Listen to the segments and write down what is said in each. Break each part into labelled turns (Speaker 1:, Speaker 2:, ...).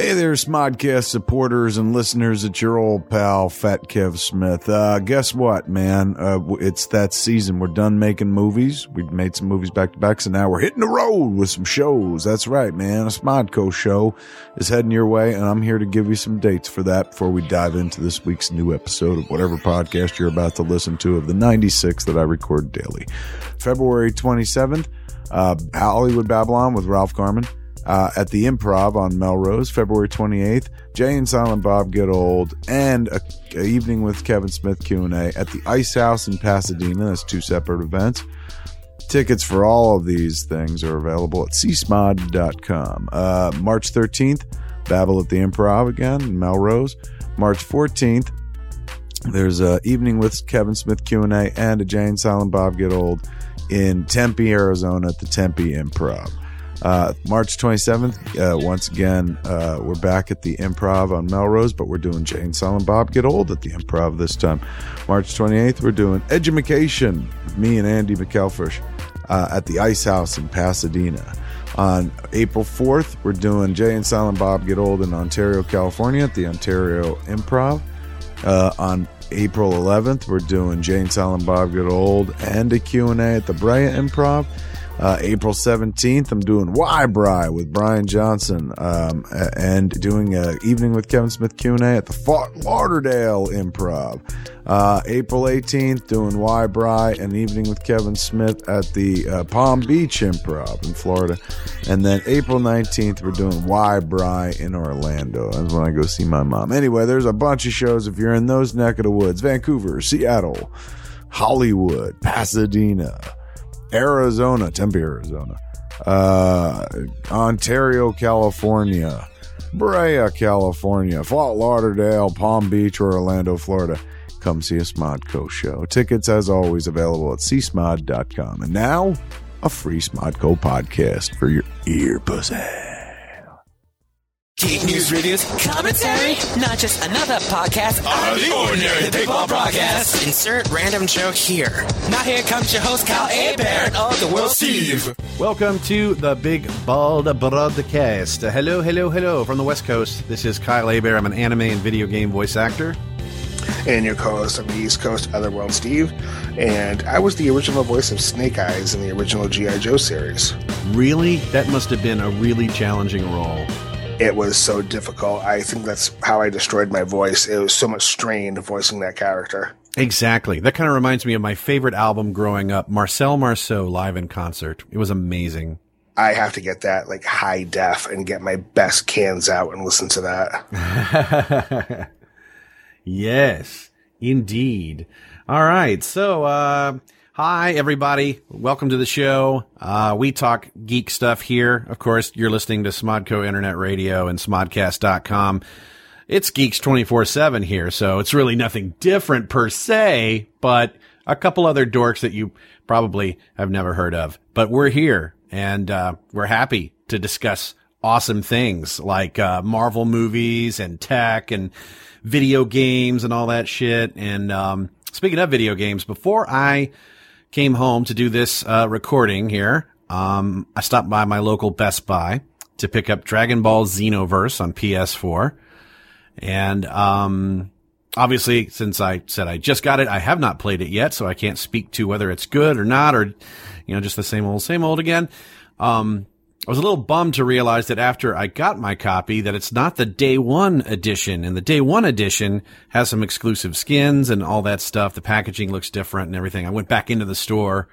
Speaker 1: Hey there, Smodcast supporters and listeners. It's your old pal, Fat Kev Smith. Uh, guess what, man? Uh, it's that season. We're done making movies. We've made some movies back to back, so now we're hitting the road with some shows. That's right, man. A Smodco show is heading your way, and I'm here to give you some dates for that before we dive into this week's new episode of whatever podcast you're about to listen to of the 96 that I record daily. February 27th, uh, Hollywood Babylon with Ralph Garman uh, at the Improv on Melrose, February 28th. Jay and Silent Bob Get Old, and a, a evening with Kevin Smith Q&A at the Ice House in Pasadena. That's two separate events. Tickets for all of these things are available at csmod.com. Uh, March 13th, Babble at the Improv again, in Melrose. March 14th, there's a evening with Kevin Smith Q&A and a Jay and Silent Bob Get Old in Tempe, Arizona at the Tempe Improv. Uh, March 27th, uh, once again, uh, we're back at the Improv on Melrose, but we're doing Jay and Silent Bob Get Old at the Improv this time. March 28th, we're doing Edumacation, me and Andy McElfresh uh, at the Ice House in Pasadena. On April 4th, we're doing Jay and Silent Bob Get Old in Ontario, California at the Ontario Improv. Uh, on April 11th, we're doing Jay and Silent Bob Get Old and a Q&A at the Brea Improv. Uh, April 17th, I'm doing Why Bry with Brian Johnson um, and doing an evening with Kevin Smith Q&A at the Fort Lauderdale Improv. Uh, April 18th, doing Why Bry, an evening with Kevin Smith at the uh, Palm Beach Improv in Florida. And then April 19th, we're doing Why Bry in Orlando. That's when I go see my mom. Anyway, there's a bunch of shows if you're in those neck of the woods Vancouver, Seattle, Hollywood, Pasadena. Arizona, Tempe, Arizona, uh, Ontario, California, Brea, California, Fort Lauderdale, Palm Beach, or Orlando, Florida. Come see a Smodco show. Tickets, as always, available at csmod.com. And now, a free Smodco podcast for your ear pussy.
Speaker 2: Geek News Reviews, commentary, not just another podcast on the ordinary Big Bald broadcast. Insert random joke here. Now here comes your host, Kyle Hebert of the World Steve.
Speaker 3: Welcome to the Big Bald Broadcast. Hello, hello, hello from the West Coast. This is Kyle Hebert. I'm an anime and video game voice actor.
Speaker 4: And your co-host on the East Coast, Otherworld Steve. And I was the original voice of Snake Eyes in the original G.I. Joe series.
Speaker 3: Really? That must have been a really challenging role
Speaker 4: it was so difficult. I think that's how I destroyed my voice. It was so much strain voicing that character.
Speaker 3: Exactly. That kind of reminds me of my favorite album growing up, Marcel Marceau live in concert. It was amazing.
Speaker 4: I have to get that like high def and get my best cans out and listen to that.
Speaker 3: yes, indeed. All right. So, uh, Hi, everybody. Welcome to the show. Uh, we talk geek stuff here. Of course, you're listening to Smodco Internet Radio and smodcast.com. It's Geeks 24 7 here, so it's really nothing different per se, but a couple other dorks that you probably have never heard of. But we're here and uh, we're happy to discuss awesome things like uh, Marvel movies and tech and video games and all that shit. And um, speaking of video games, before I came home to do this uh, recording here, um, I stopped by my local Best Buy to pick up Dragon Ball Xenoverse on PS4. And um, obviously, since I said I just got it, I have not played it yet, so I can't speak to whether it's good or not, or you know, just the same old, same old again. Um, I was a little bummed to realize that after I got my copy that it's not the day one edition and the day one edition has some exclusive skins and all that stuff. The packaging looks different and everything. I went back into the store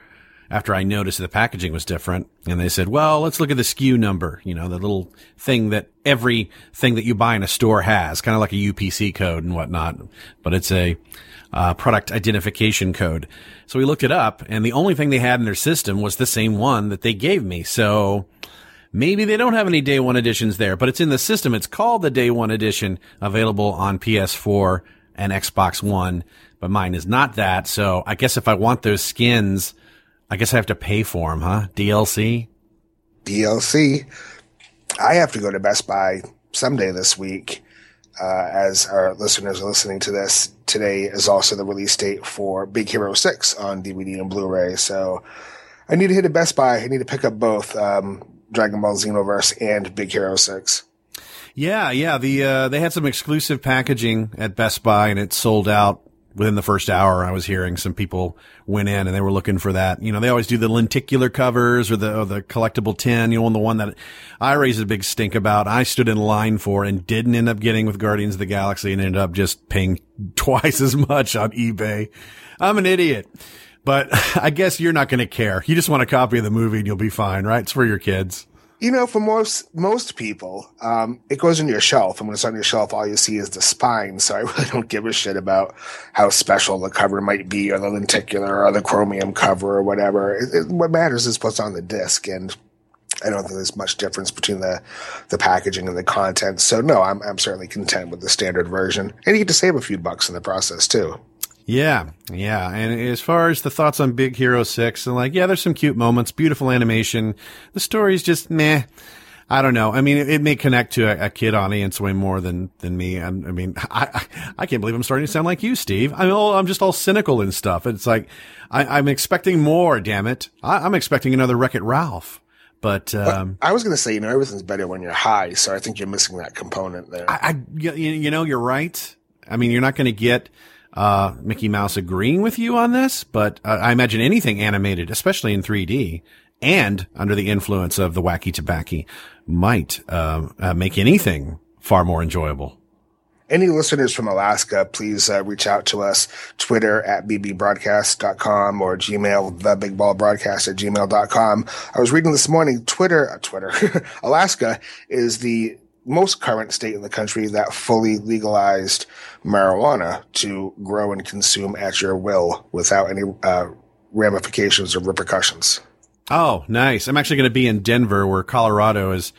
Speaker 3: after I noticed the packaging was different and they said, well, let's look at the SKU number, you know, the little thing that every thing that you buy in a store has, kind of like a UPC code and whatnot, but it's a uh, product identification code. So we looked it up and the only thing they had in their system was the same one that they gave me. So Maybe they don't have any day one editions there, but it's in the system. It's called the day one edition available on PS4 and Xbox One, but mine is not that. So I guess if I want those skins, I guess I have to pay for them, huh? DLC?
Speaker 4: DLC. I have to go to Best Buy someday this week. Uh, as our listeners are listening to this, today is also the release date for Big Hero 6 on DVD and Blu-ray. So I need to hit a Best Buy. I need to pick up both. Um, Dragon Ball Xenoverse and Big Hero 6.
Speaker 3: Yeah, yeah. The uh, they had some exclusive packaging at Best Buy, and it sold out within the first hour. I was hearing some people went in and they were looking for that. You know, they always do the lenticular covers or the or the collectible tin. You know, and the one that I raised a big stink about. I stood in line for and didn't end up getting with Guardians of the Galaxy, and ended up just paying twice as much on eBay. I'm an idiot. But I guess you're not going to care. You just want a copy of the movie and you'll be fine, right? It's for your kids.
Speaker 4: You know, for most most people, um, it goes on your shelf, and when it's on your shelf, all you see is the spine. So I really don't give a shit about how special the cover might be, or the lenticular, or the chromium cover, or whatever. It, it, what matters is what's on the disc, and I don't think there's much difference between the the packaging and the content. So no, I'm I'm certainly content with the standard version, and you get to save a few bucks in the process too.
Speaker 3: Yeah, yeah. And as far as the thoughts on Big Hero 6, and like, yeah, there's some cute moments, beautiful animation. The story's just meh. I don't know. I mean, it, it may connect to a, a, kid audience way more than, than me. I, I mean, I, I can't believe I'm starting to sound like you, Steve. I'm all, I'm just all cynical and stuff. It's like, I, am expecting more, damn it. I, am expecting another Wreck It Ralph. But, um,
Speaker 4: I was going to say, you know, everything's better when you're high. So I think you're missing that component there.
Speaker 3: I, I you, you know, you're right. I mean, you're not going to get, uh, Mickey Mouse agreeing with you on this, but uh, I imagine anything animated, especially in 3D and under the influence of the wacky tobacco might uh, uh, make anything far more enjoyable.
Speaker 4: Any listeners from Alaska, please uh, reach out to us, Twitter at bbroadcast.com or Gmail, thebigbaldbroadcast at gmail.com. I was reading this morning, Twitter, Twitter, Alaska is the most current state in the country that fully legalized marijuana to grow and consume at your will without any uh, ramifications or repercussions.
Speaker 3: Oh, nice. I'm actually going to be in Denver, where Colorado is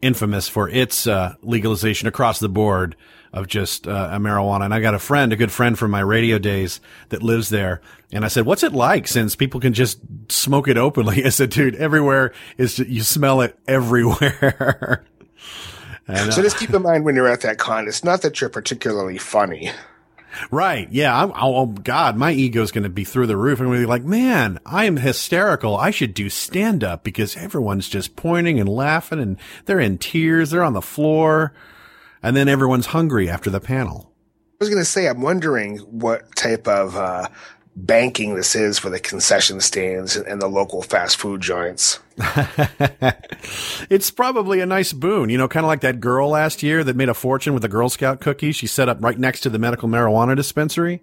Speaker 3: infamous for its uh, legalization across the board of just uh, marijuana. And I got a friend, a good friend from my radio days that lives there. And I said, what's it like since people can just smoke it openly? I said, dude, everywhere is, you smell it everywhere.
Speaker 4: So just keep in mind when you're at that con, it's not that you're particularly funny.
Speaker 3: Right. Yeah. I'm, oh, oh God, my ego's going to be through the roof. I'm going to be like, man, I am hysterical. I should do stand up because everyone's just pointing and laughing and they're in tears. They're on the floor. And then everyone's hungry after the panel.
Speaker 4: I was going to say, I'm wondering what type of, uh, banking this is for the concession stands and the local fast food joints.
Speaker 3: it's probably a nice boon, you know, kind of like that girl last year that made a fortune with the Girl Scout cookies. She set up right next to the medical marijuana dispensary.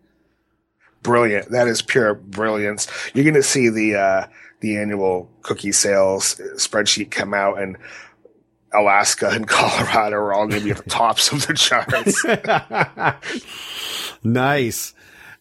Speaker 4: Brilliant. That is pure brilliance. You're going to see the, uh, the annual cookie sales spreadsheet come out and Alaska and Colorado are all going to be at the tops of the charts.
Speaker 3: nice.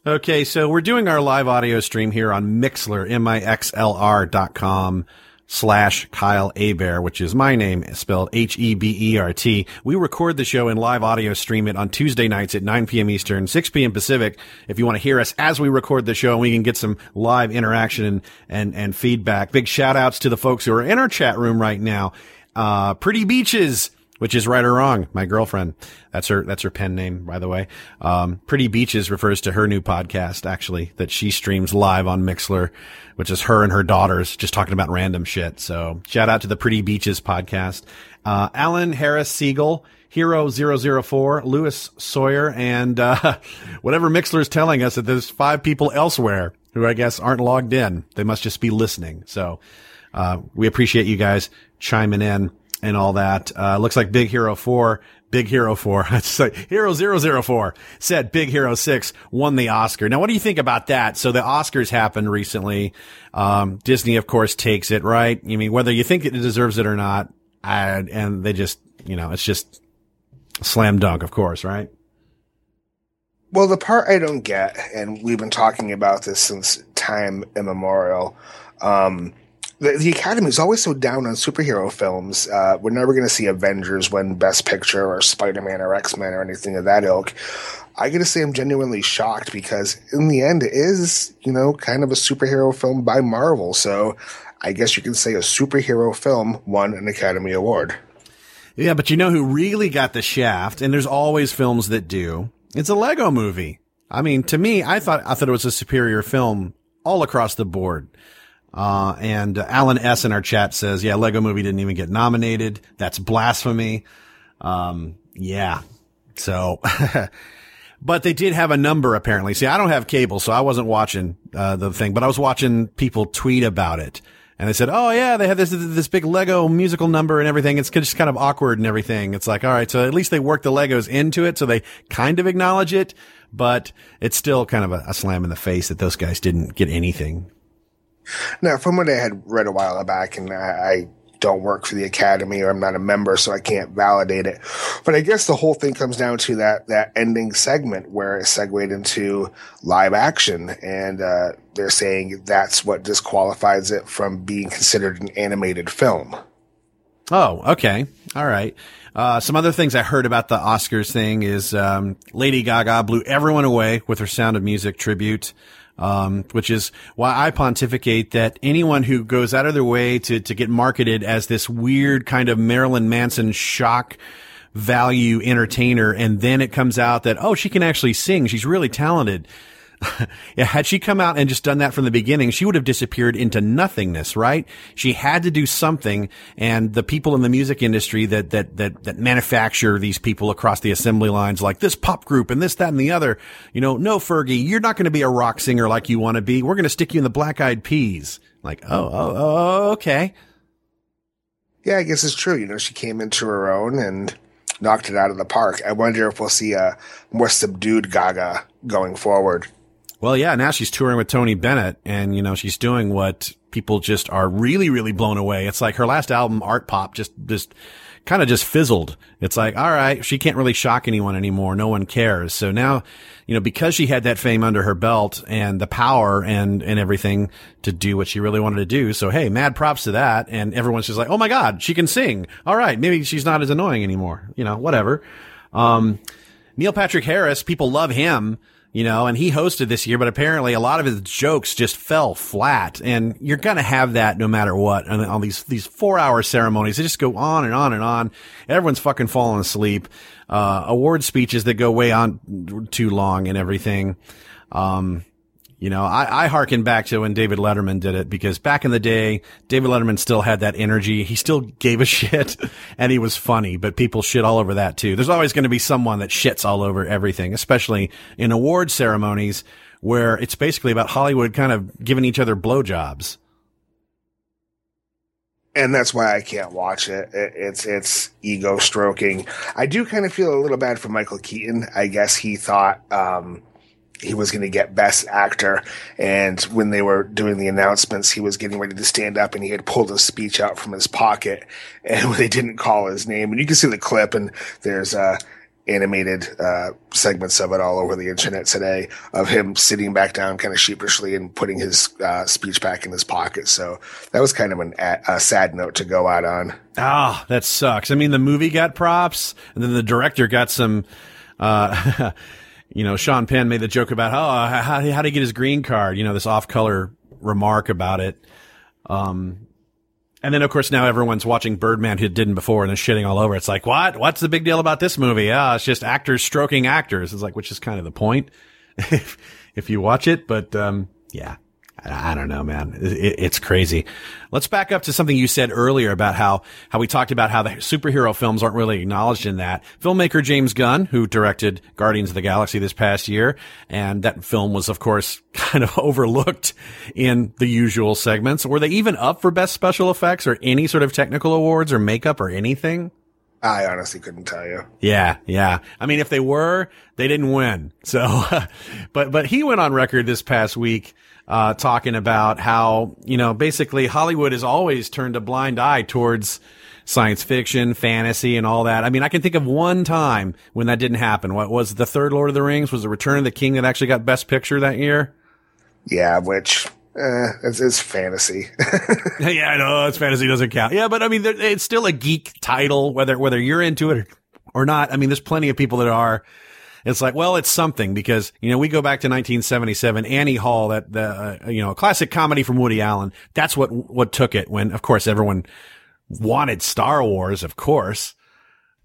Speaker 3: Okay, so we're doing our live audio stream here on Mixlr, M-I-X-L-R dot com slash Kyle Hebert, which is my name, spelled H-E-B-E-R-T. We record the show and live audio stream it on Tuesday nights at 9 p.m. Eastern, 6 p.m. Pacific. If you want to hear us as we record the show, we can get some live interaction and, and, and feedback. Big shout outs to the folks who are in our chat room right now. Uh, Pretty Beaches, which is right or wrong. My girlfriend. That's her, that's her pen name, by the way. Um, Pretty Beaches refers to her new podcast, actually, that she streams live on Mixlr, which is her and her daughters just talking about random shit. So shout out to the Pretty Beaches podcast. Uh, Alan Harris Siegel, Hero 004, Lewis Sawyer, and, uh, whatever is telling us that there's five people elsewhere who I guess aren't logged in. They must just be listening. So, uh, we appreciate you guys chiming in and all that. Uh, looks like Big Hero 4, Big Hero 4, it's like Hero 004 said Big Hero 6 won the Oscar. Now, what do you think about that? So the Oscars happened recently. Um, Disney, of course, takes it, right? I mean, whether you think it deserves it or not, I, and they just, you know, it's just slam dunk, of course, right?
Speaker 4: Well, the part I don't get, and we've been talking about this since time immemorial, um, the, the Academy is always so down on superhero films. Uh, we're never going to see Avengers win Best Picture or Spider Man or X Men or anything of that ilk. I got to say, I'm genuinely shocked because in the end, it is, you know, kind of a superhero film by Marvel. So I guess you can say a superhero film won an Academy Award.
Speaker 3: Yeah, but you know who really got the shaft, and there's always films that do. It's a Lego movie. I mean, to me, I thought I thought it was a superior film all across the board. Uh, and uh, Alan S in our chat says, yeah, Lego movie didn't even get nominated. That's blasphemy. Um, Yeah. So, but they did have a number apparently. See, I don't have cable, so I wasn't watching uh, the thing, but I was watching people tweet about it. And they said, "Oh yeah, they had this this big Lego musical number and everything. It's just kind of awkward and everything. It's like, all right, so at least they worked the Legos into it, so they kind of acknowledge it, but it's still kind of a, a slam in the face that those guys didn't get anything."
Speaker 4: Now, from what I had read a while back, and I, I don't work for the academy or I'm not a member, so I can't validate it. But I guess the whole thing comes down to that that ending segment where it segued into live action, and uh, they're saying that's what disqualifies it from being considered an animated film.
Speaker 3: Oh, okay, all right. Uh, some other things I heard about the Oscars thing is um, Lady Gaga blew everyone away with her Sound of Music tribute um, which is why I pontificate that anyone who goes out of their way to, to get marketed as this weird kind of Marilyn Manson shock value entertainer, and then it comes out that, oh, she can actually sing. She's really talented. yeah, had she come out and just done that from the beginning, she would have disappeared into nothingness, right? She had to do something, and the people in the music industry that that that that manufacture these people across the assembly lines, like this pop group and this, that, and the other, you know, no, Fergie, you're not going to be a rock singer like you want to be. We're going to stick you in the Black Eyed Peas. Like, oh, oh, oh, okay.
Speaker 4: Yeah, I guess it's true. You know, she came into her own and knocked it out of the park. I wonder if we'll see a more subdued Gaga going forward.
Speaker 3: Well, yeah, now she's touring with Tony Bennett and, you know, she's doing what people just are really, really blown away. It's like her last album, Art Pop, just, just kind of just fizzled. It's like, all right, she can't really shock anyone anymore. No one cares. So now, you know, because she had that fame under her belt and the power and, and everything to do what she really wanted to do. So, hey, mad props to that. And everyone's just like, oh my God, she can sing. All right. Maybe she's not as annoying anymore. You know, whatever. Um, Neil Patrick Harris, people love him you know, and he hosted this year, but apparently a lot of his jokes just fell flat. And you're going to have that no matter what. And on these, these four hour ceremonies, they just go on and on and on. Everyone's fucking falling asleep. Uh, award speeches that go way on too long and everything. Um, you know, I, I harken back to when David Letterman did it because back in the day, David Letterman still had that energy. He still gave a shit and he was funny, but people shit all over that too. There's always going to be someone that shits all over everything, especially in award ceremonies where it's basically about Hollywood kind of giving each other blowjobs.
Speaker 4: And that's why I can't watch it. It's it's ego stroking. I do kind of feel a little bad for Michael Keaton. I guess he thought um, he was going to get best actor. And when they were doing the announcements, he was getting ready to stand up and he had pulled a speech out from his pocket and they didn't call his name. And you can see the clip and there's, uh, animated, uh, segments of it all over the internet today of him sitting back down kind of sheepishly and putting his, uh, speech back in his pocket. So that was kind of an, a sad note to go out on.
Speaker 3: Ah, oh, that sucks. I mean, the movie got props and then the director got some, uh, you know, Sean Penn made the joke about how, uh, how, how did he get his green card? You know, this off color remark about it. Um, and then of course now everyone's watching Birdman who didn't before and is shitting all over. It's like, what? What's the big deal about this movie? Yeah, it's just actors stroking actors. It's like, which is kind of the point if, if you watch it. But, um, yeah, I don't know, man. It's crazy. Let's back up to something you said earlier about how, how we talked about how the superhero films aren't really acknowledged in that. Filmmaker James Gunn, who directed Guardians of the Galaxy this past year, and that film was, of course, kind of overlooked in the usual segments. Were they even up for best special effects or any sort of technical awards or makeup or anything?
Speaker 4: I honestly couldn't tell you.
Speaker 3: Yeah, yeah. I mean, if they were, they didn't win. So, but, but he went on record this past week uh, talking about how, you know, basically Hollywood has always turned a blind eye towards science fiction, fantasy, and all that. I mean, I can think of one time when that didn't happen. What was the third Lord of the Rings? Was the Return of the King that actually got Best Picture that year?
Speaker 4: Yeah, which uh, it's, it's, fantasy.
Speaker 3: yeah, I know it's fantasy doesn't count. Yeah, but I mean, it's still a geek title, whether whether you're into it or, or not. I mean, there's plenty of people that are. It's like, well, it's something because, you know, we go back to 1977, Annie Hall, that, the, uh, you know, a classic comedy from Woody Allen. That's what, what took it when, of course, everyone wanted Star Wars, of course.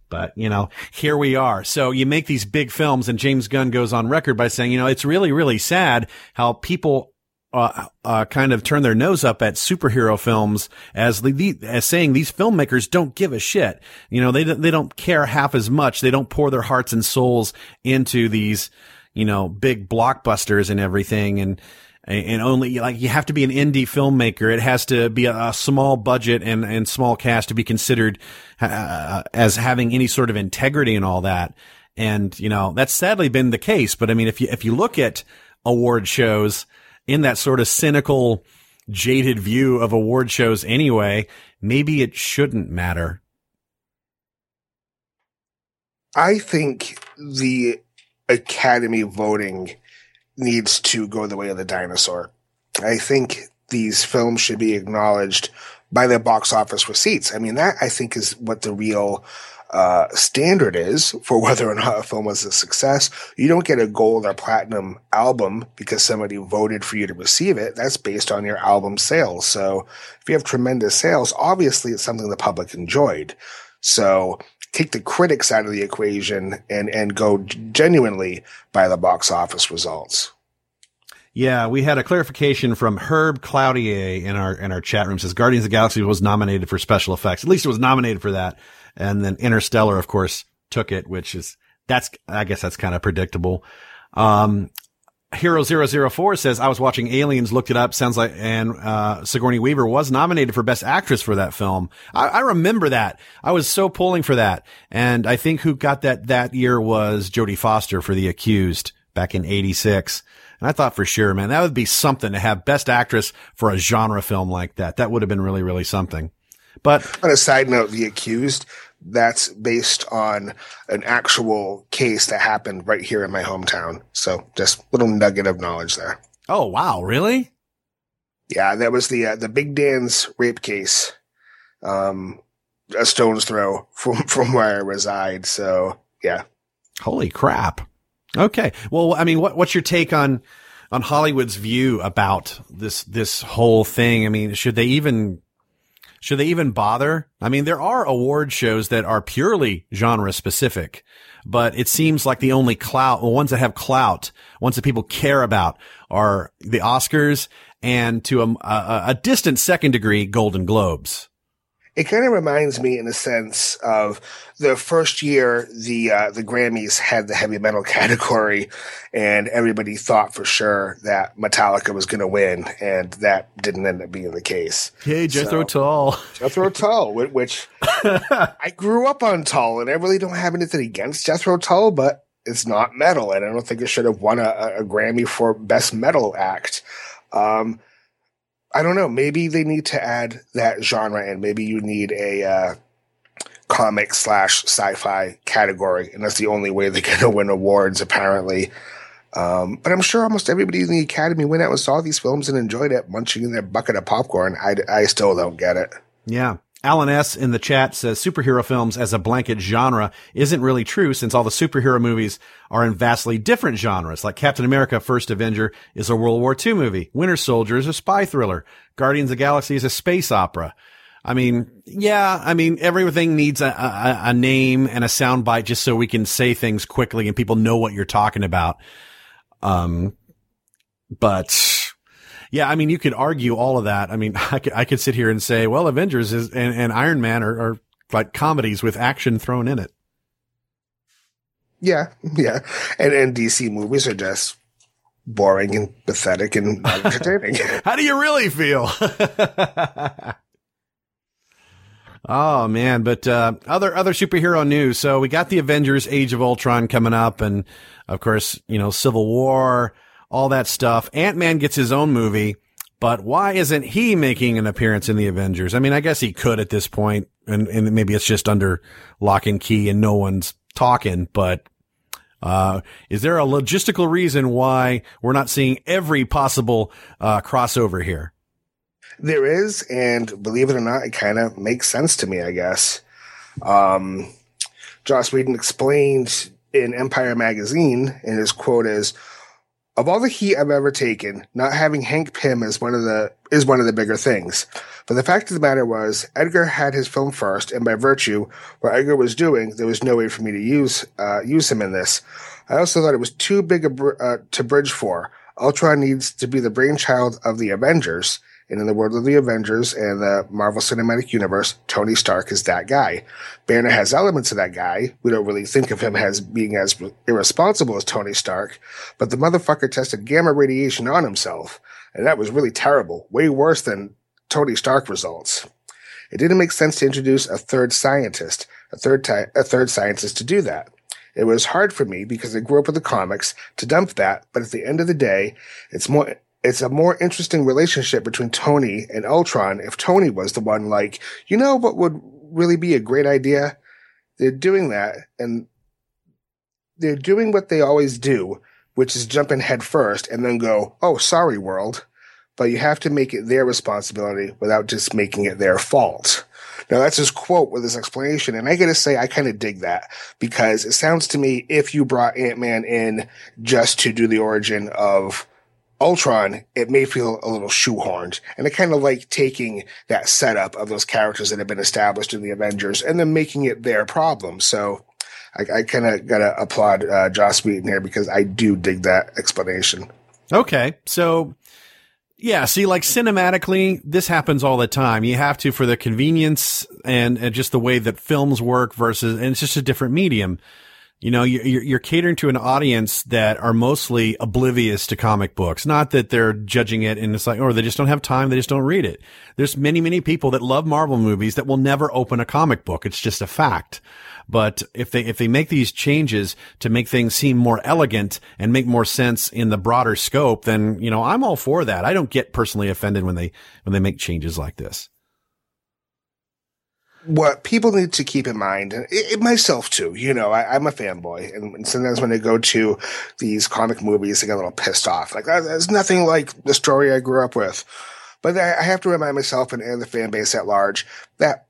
Speaker 3: But, you know, here we are. So you make these big films and James Gunn goes on record by saying, you know, it's really, really sad how people uh, uh, kind of turn their nose up at superhero films as the, as saying these filmmakers don't give a shit. You know, they they don't care half as much. They don't pour their hearts and souls into these, you know, big blockbusters and everything. And and only like you have to be an indie filmmaker. It has to be a, a small budget and and small cast to be considered uh, as having any sort of integrity and all that. And you know that's sadly been the case. But I mean, if you if you look at award shows in that sort of cynical, jaded view of award shows anyway, maybe it shouldn't matter.
Speaker 4: I think the Academy voting needs to go the way of the dinosaur. I think these films should be acknowledged by their box office receipts. I mean, that I think is what the real uh, standard is for whether or not a film was a success. You don't get a gold or platinum album because somebody voted for you to receive it. That's based on your album sales. So if you have tremendous sales, obviously it's something the public enjoyed. So take the critics out of the equation and, and go genuinely by the box office results.
Speaker 3: Yeah, we had a clarification from Herb Cloudier in our in our chat room. Says Guardians of the Galaxy was nominated for special effects. At least it was nominated for that. And then Interstellar, of course, took it, which is, that's, I guess that's kind of predictable. Um, Hero 004 says, I was watching Aliens, looked it up, sounds like, and, uh, Sigourney Weaver was nominated for Best Actress for that film. I, I, remember that. I was so pulling for that. And I think who got that that year was Jodie Foster for The Accused back in 86. And I thought for sure, man, that would be something to have Best Actress for a genre film like that. That would have been really, really something. But
Speaker 4: on a side note, The Accused, that's based on an actual case that happened right here in my hometown. So just little nugget of knowledge there.
Speaker 3: Oh wow, really?
Speaker 4: Yeah, that was the uh, the Big Dan's rape case. Um, a stone's throw from from where I reside. So yeah.
Speaker 3: Holy crap. Okay. Well, I mean, what what's your take on on Hollywood's view about this this whole thing? I mean, should they even should they even bother? I mean, there are award shows that are purely genre specific, but it seems like the only clout, the ones that have clout, ones that people care about are the Oscars and to a, a, a distant second degree, Golden Globes
Speaker 4: it kind of reminds me in a sense of the first year the uh, the Grammys had the heavy metal category, and everybody thought for sure that Metallica was going to win, and that didn't end up being the case.
Speaker 3: Hey, Jethro so, Tull,
Speaker 4: Jethro Tull, which I grew up on Tull, and I really don't have anything against Jethro Tull, but it's not metal, and I don't think it should have won a, a Grammy for best metal act. Um, I don't know. Maybe they need to add that genre and maybe you need a uh, comic slash sci-fi category, and that's the only way they're going to win awards, apparently. Um, but I'm sure almost everybody in the Academy went out and saw these films and enjoyed it, munching in their bucket of popcorn. I, I still don't get it.
Speaker 3: Yeah. Alan S. in the chat says superhero films as a blanket genre isn't really true since all the superhero movies are in vastly different genres. Like Captain America First Avenger is a World War II movie. Winter Soldier is a spy thriller. Guardians of the Galaxy is a space opera. I mean, yeah, I mean, everything needs a, a, a name and a soundbite just so we can say things quickly and people know what you're talking about. Um, but yeah, I mean, you could argue all of that. I mean, I could, I could sit here and say, well, Avengers is, and, and Iron Man are, are like comedies with action thrown in it.
Speaker 4: Yeah, yeah. And, and DC movies are just boring and pathetic and entertaining.
Speaker 3: How do you really feel? oh man, but uh, other other superhero news. So we got the Avengers: Age of Ultron coming up, and of course, you know, Civil War all that stuff. Ant Man gets his own movie, but why isn't he making an appearance in the Avengers? I mean, I guess he could at this point, and, and maybe it's just under lock and key and no one's talking, but uh, is there a logistical reason why we're not seeing every possible uh, crossover here?
Speaker 4: There is, and believe it or not, it kind of makes sense to me, I guess. Um, Joss Whedon explained in Empire magazine, and his quote is, of all the heat I've ever taken, not having Hank Pym is one of the is one of the bigger things. But the fact of the matter was, Edgar had his film first, and by virtue what Edgar was doing, there was no way for me to use uh, use him in this. I also thought it was too big a br- uh, to bridge for. Ultron needs to be the brainchild of the Avengers. And in the world of the Avengers and the Marvel Cinematic Universe, Tony Stark is that guy. Banner has elements of that guy. We don't really think of him as being as irresponsible as Tony Stark, but the motherfucker tested gamma radiation on himself. And that was really terrible. Way worse than Tony Stark results. It didn't make sense to introduce a third scientist, a third, ti- a third scientist to do that. It was hard for me because I grew up with the comics to dump that, but at the end of the day, it's more, it's a more interesting relationship between Tony and Ultron if Tony was the one like, you know what would really be a great idea? They're doing that and they're doing what they always do, which is jump in head first and then go, oh, sorry, world. But you have to make it their responsibility without just making it their fault. Now that's his quote with his explanation. And I gotta say, I kind of dig that because it sounds to me if you brought Ant-Man in just to do the origin of Ultron, it may feel a little shoehorned. And I kind of like taking that setup of those characters that have been established in the Avengers and then making it their problem. So I, I kind of got to applaud uh, Joss Whedon here because I do dig that explanation.
Speaker 3: Okay. So, yeah, see, like cinematically, this happens all the time. You have to for the convenience and, and just the way that films work versus, and it's just a different medium. You know, you're, you're catering to an audience that are mostly oblivious to comic books. Not that they're judging it and it's like, or they just don't have time. They just don't read it. There's many, many people that love Marvel movies that will never open a comic book. It's just a fact. But if they, if they make these changes to make things seem more elegant and make more sense in the broader scope, then, you know, I'm all for that. I don't get personally offended when they, when they make changes like this
Speaker 4: what people need to keep in mind, and it, it myself too, you know, I, am a fanboy, and, and, sometimes when I go to these comic movies, I get a little pissed off. Like, uh, there's nothing like the story I grew up with. But I, I have to remind myself and, and the fan base at large that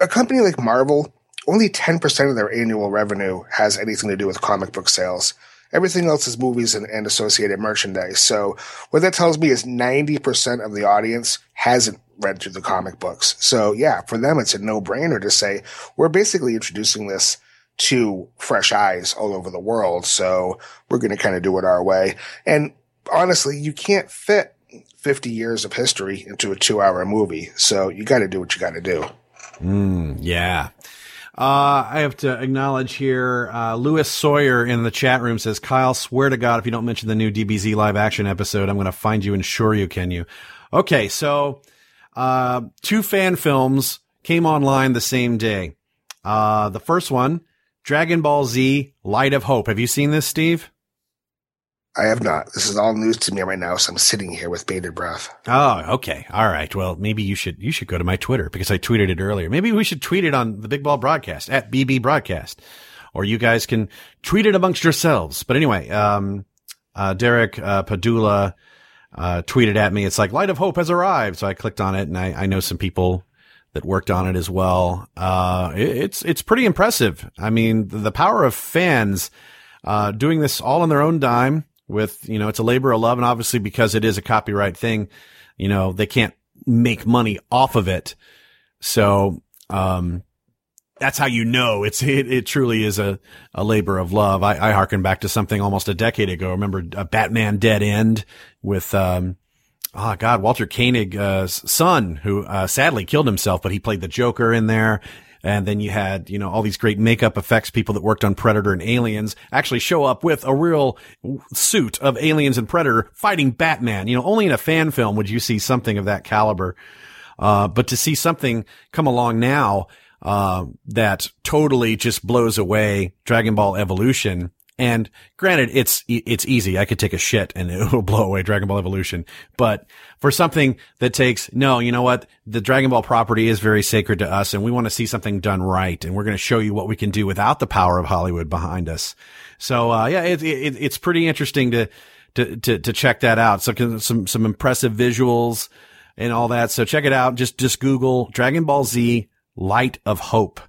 Speaker 4: a company like Marvel, only 10% of their annual revenue has anything to do with comic book sales. Everything else is movies and, and associated merchandise. So what that tells me is 90% of the audience hasn't read through the comic books. So yeah, for them, it's a no brainer to say, we're basically introducing this to fresh eyes all over the world. So we're going to kind of do it our way. And honestly, you can't fit 50 years of history into a two hour movie. So you got to do what you got to do.
Speaker 3: Mm, yeah. Uh, I have to acknowledge here, uh, Lewis Sawyer in the chat room says, Kyle, swear to God, if you don't mention the new DBZ live action episode, I'm going to find you and shore you, can you? Okay. So, uh, two fan films came online the same day. Uh, the first one, Dragon Ball Z Light of Hope. Have you seen this, Steve?
Speaker 4: I have not. This is all news to me right now, so I'm sitting here with bated breath.
Speaker 3: Oh, okay. All right. Well, maybe you should you should go to my Twitter because I tweeted it earlier. Maybe we should tweet it on the Big Bald Broadcast at BB Broadcast, or you guys can tweet it amongst yourselves. But anyway, um, uh, Derek uh, Padula uh, tweeted at me. It's like Light of Hope has arrived, so I clicked on it, and I, I know some people that worked on it as well. Uh, it, it's it's pretty impressive. I mean, the, the power of fans uh, doing this all on their own dime with, you know, it's a labor of love. And obviously because it is a copyright thing, you know, they can't make money off of it. So, um, that's how you know it's it, it truly is a, a labor of love. I, I harken back to something almost a decade ago. Remember a Batman Dead End with um oh god Walter Koenig's uh, son who uh, sadly killed himself, but he played the Joker in there. And then you had, you know, all these great makeup effects people that worked on Predator and Aliens actually show up with a real suit of Aliens and Predator fighting Batman. You know, only in a fan film would you see something of that caliber. Uh, but to see something come along now, uh, that totally just blows away Dragon Ball Evolution and granted, it's, it's easy. I could take a shit and it'll blow away Dragon Ball Evolution. But for something that takes, no, you know what? The Dragon Ball property is very sacred to us and we want to see something done right. And we're going to show you what we can do without the power of Hollywood behind us. So, uh, yeah, it, it, it's pretty interesting to, to, to, to check that out. So some, some impressive visuals and all that. So check it out. Just, just Google Dragon Ball Z Light of Hope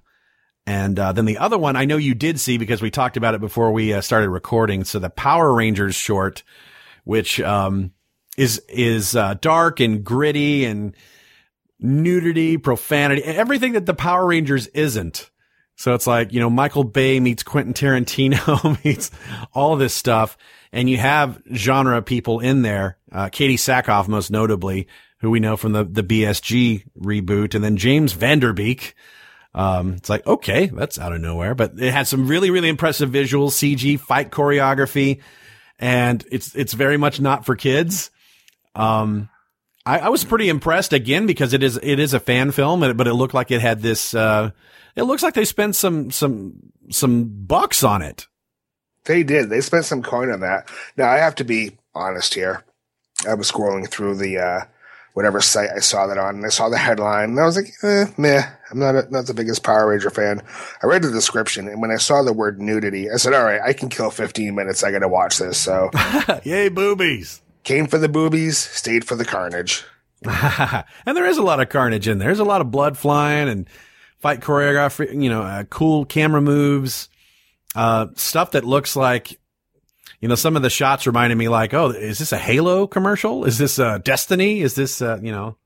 Speaker 3: and uh, then the other one I know you did see because we talked about it before we uh, started recording. So the Power Rangers short, which um, is is uh, dark and gritty and nudity, profanity, everything that the Power Rangers isn't. So it's like, you know, Michael Bay meets Quentin Tarantino meets all this stuff. And you have genre people in there. Uh, Katee Sackhoff, most notably, who we know from the, the BSG reboot. And then James Van Der Beek. Um, it's like, okay, that's out of nowhere, but it had some really, really impressive visuals, CG, fight choreography. And it's, it's very much not for kids. Um, I, I was pretty impressed again because it is, it is a fan film, but it looked like it had this, uh, it looks like they spent some some some bucks on it.
Speaker 4: They did. They spent some coin on that. Now I have to be honest here. I was scrolling through the uh, whatever site I saw that on, and I saw the headline, and I was like, eh, meh. I'm not a, not the biggest Power Ranger fan. I read the description, and when I saw the word nudity, I said, all right, I can kill 15 minutes. I got to watch this. So,
Speaker 3: yay, boobies!
Speaker 4: Came for the boobies, stayed for the carnage.
Speaker 3: and there is a lot of carnage in there. There's a lot of blood flying and fight choreography, you know, uh, cool camera moves, uh, stuff that looks like, you know, some of the shots reminded me like, oh, is this a Halo commercial? Is this uh, Destiny? Is this, uh, you know?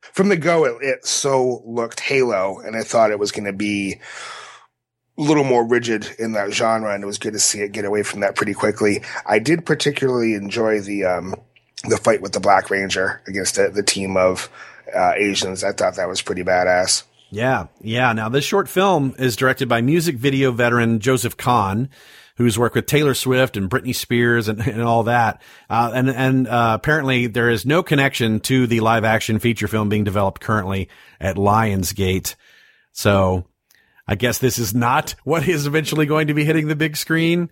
Speaker 4: From the go, it, it so looked Halo, and I thought it was going to be a little more rigid in that genre, and it was good to see it get away from that pretty quickly. I did particularly enjoy the um, the fight with the Black Ranger against the, the team of uh, Asians. I thought that was pretty badass.
Speaker 3: Yeah, yeah. Now this short film is directed by music video veteran Joseph Kahn, who's worked with Taylor Swift and Britney Spears and, and all that. Uh, and and uh, apparently there is no connection to the live action feature film being developed currently at Lionsgate. So I guess this is not what is eventually going to be hitting the big screen.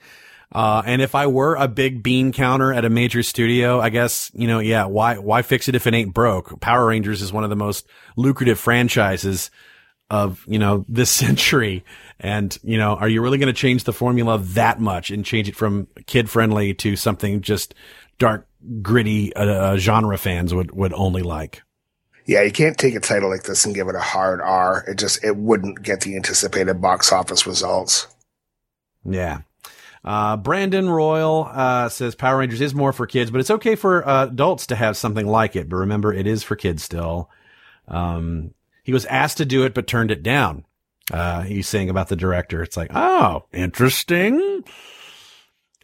Speaker 3: Uh, and if I were a big bean counter at a major studio, I guess, you know, yeah, why, why fix it if it ain't broke? Power Rangers is one of the most lucrative franchises of, you know, this century. And, you know, are you really going to change the formula that much and change it from kid friendly to something just dark, gritty, uh, uh, genre fans would, would only like?
Speaker 4: Yeah, you can't take a title like this and give it a hard R. It just, it wouldn't get the anticipated box office results.
Speaker 3: Yeah. Uh, Brandon Royal uh, says Power Rangers is more for kids, but it's okay for uh, adults to have something like it. But remember, it is for kids still. Um, he was asked to do it, but turned it down. Uh, he's saying about the director. It's like, oh, interesting.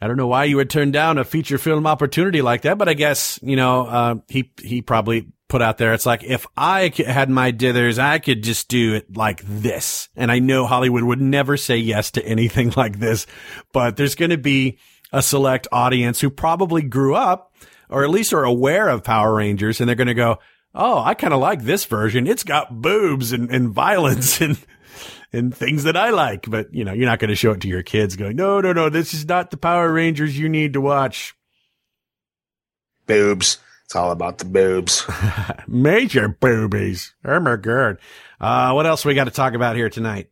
Speaker 3: I don't know why you would turn down a feature film opportunity like that, but I guess, you know, uh, he, he probably put out there. It's like, if I had my dithers, I could just do it like this. And I know Hollywood would never say yes to anything like this, but there's going to be a select audience who probably grew up or at least are aware of Power Rangers and they're going to go, oh, I kind of like this version. It's got boobs and, and violence and, and things that I like. But, you know, you're not going to show it to your kids going, no, no, no, this is not the Power Rangers you need to watch.
Speaker 4: Boobs. It's all about the boobs.
Speaker 3: Major boobies. Oh my God. Uh, what else we got to talk about here tonight?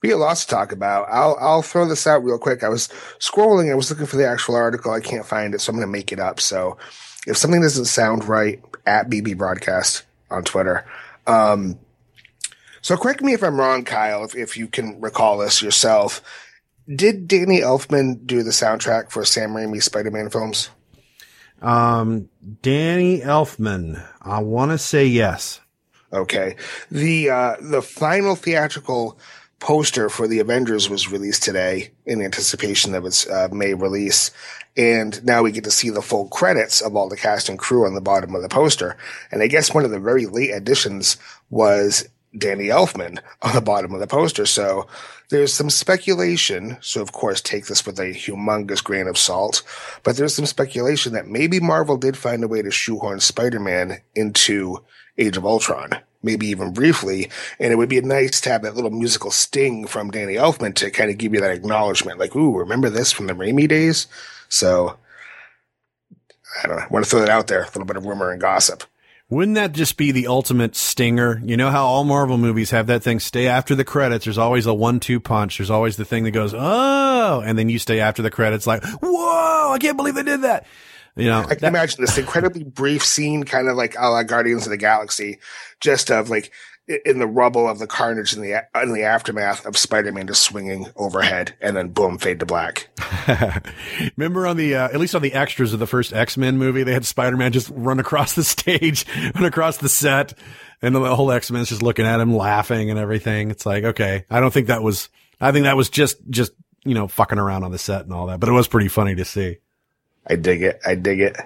Speaker 4: We got lots to talk about. I'll I'll throw this out real quick. I was scrolling. I was looking for the actual article. I can't find it, so I'm going to make it up. So if something doesn't sound right, at BB Broadcast on Twitter. Um, so correct me if I'm wrong, Kyle, if, if you can recall this yourself. Did Danny Elfman do the soundtrack for Sam Raimi's Spider-Man films?
Speaker 3: Um, Danny Elfman. I want to say yes.
Speaker 4: Okay. The, uh, the final theatrical poster for the Avengers was released today in anticipation of its uh, May release. And now we get to see the full credits of all the cast and crew on the bottom of the poster. And I guess one of the very late additions was Danny Elfman on the bottom of the poster. So there's some speculation. So of course, take this with a humongous grain of salt, but there's some speculation that maybe Marvel did find a way to shoehorn Spider-Man into Age of Ultron, maybe even briefly. And it would be nice to have that little musical sting from Danny Elfman to kind of give you that acknowledgement. Like, ooh, remember this from the Raimi days? So I don't know. I want to throw that out there. A little bit of rumor and gossip.
Speaker 3: Wouldn't that just be the ultimate stinger? You know how all Marvel movies have that thing stay after the credits. There's always a one two punch. There's always the thing that goes, oh, and then you stay after the credits like, whoa, I can't believe they did that. You know,
Speaker 4: I can that- imagine this incredibly brief scene, kind of like a la Guardians of the Galaxy, just of like in the rubble of the carnage in the in the aftermath of Spider-Man just swinging overhead, and then boom, fade to black.
Speaker 3: Remember on the uh, at least on the extras of the first X Men movie, they had Spider-Man just run across the stage, run across the set, and the whole X Men's just looking at him, laughing and everything. It's like, okay, I don't think that was. I think that was just just you know fucking around on the set and all that, but it was pretty funny to see.
Speaker 4: I dig it. I dig it.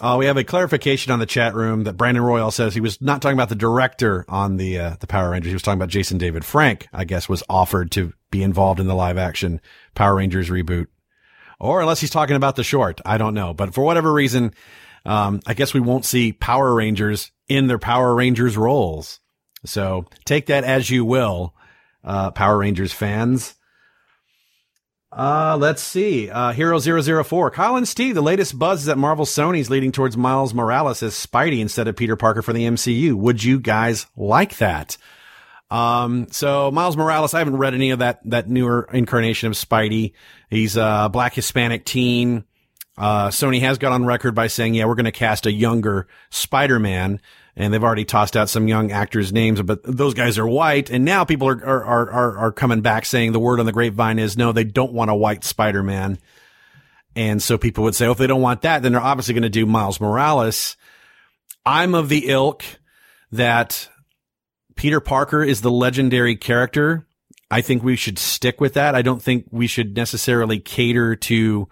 Speaker 3: Uh, we have a clarification on the chat room that Brandon Royal says he was not talking about the director on the uh, the Power Rangers. He was talking about Jason David Frank. I guess was offered to be involved in the live action Power Rangers reboot, or unless he's talking about the short, I don't know. But for whatever reason, um, I guess we won't see Power Rangers in their Power Rangers roles. So take that as you will, uh, Power Rangers fans. Uh, let's see. Uh, Hero 004. Kyle and Steve, the latest buzz is that Marvel Sony's leading towards Miles Morales as Spidey instead of Peter Parker for the MCU. Would you guys like that? Um, so Miles Morales, I haven't read any of that, that newer incarnation of Spidey. He's a black Hispanic teen. Uh, Sony has got on record by saying, yeah, we're going to cast a younger Spider-Man and they've already tossed out some young actors' names, but those guys are white. And now people are, are, are, are coming back saying the word on the grapevine is no, they don't want a white Spider-Man. And so people would say, well, if they don't want that, then they're obviously going to do Miles Morales. I'm of the ilk that Peter Parker is the legendary character. I think we should stick with that. I don't think we should necessarily cater to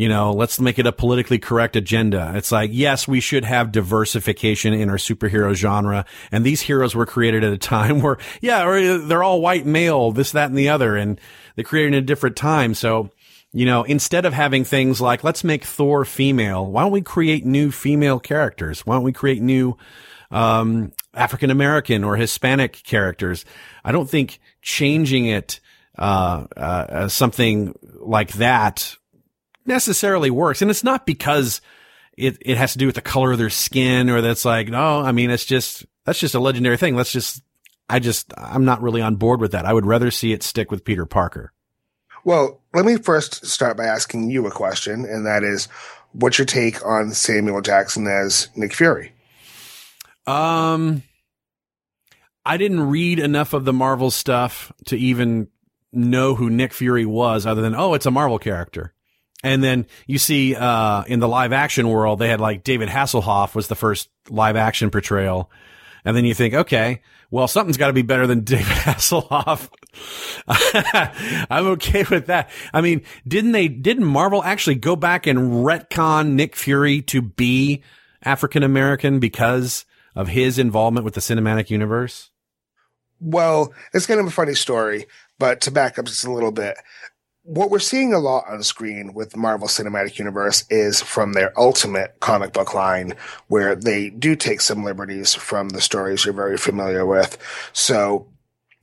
Speaker 3: you know, let's make it a politically correct agenda. It's like, yes, we should have diversification in our superhero genre. And these heroes were created at a time where, yeah, or they're all white male, this, that, and the other. And they're created in a different time. So, you know, instead of having things like, let's make Thor female, why don't we create new female characters? Why don't we create new, um, African American or Hispanic characters? I don't think changing it, uh, uh, something like that necessarily works. And it's not because it, it has to do with the color of their skin or that's like, no, I mean, it's just, that's just a legendary thing. Let's just, I just, I'm not really on board with that. I would rather see it stick with Peter Parker.
Speaker 4: Well, let me first start by asking you a question, and that is, what's your take on Samuel Jackson as Nick Fury?
Speaker 3: Um, I didn't read enough of the Marvel stuff to even know who Nick Fury was, other than oh, it's a Marvel character. And then you see, uh, in the live action world, they had like David Hasselhoff was the first live action portrayal. And then you think, okay, well, something's got to be better than David Hasselhoff. I'm okay with that. I mean, didn't they, didn't Marvel actually go back and retcon Nick Fury to be African American because of his involvement with the cinematic universe?
Speaker 4: Well, it's kind of a funny story, but to back up just a little bit, what we're seeing a lot on screen with Marvel Cinematic Universe is from their ultimate comic book line, where they do take some liberties from the stories you're very familiar with. So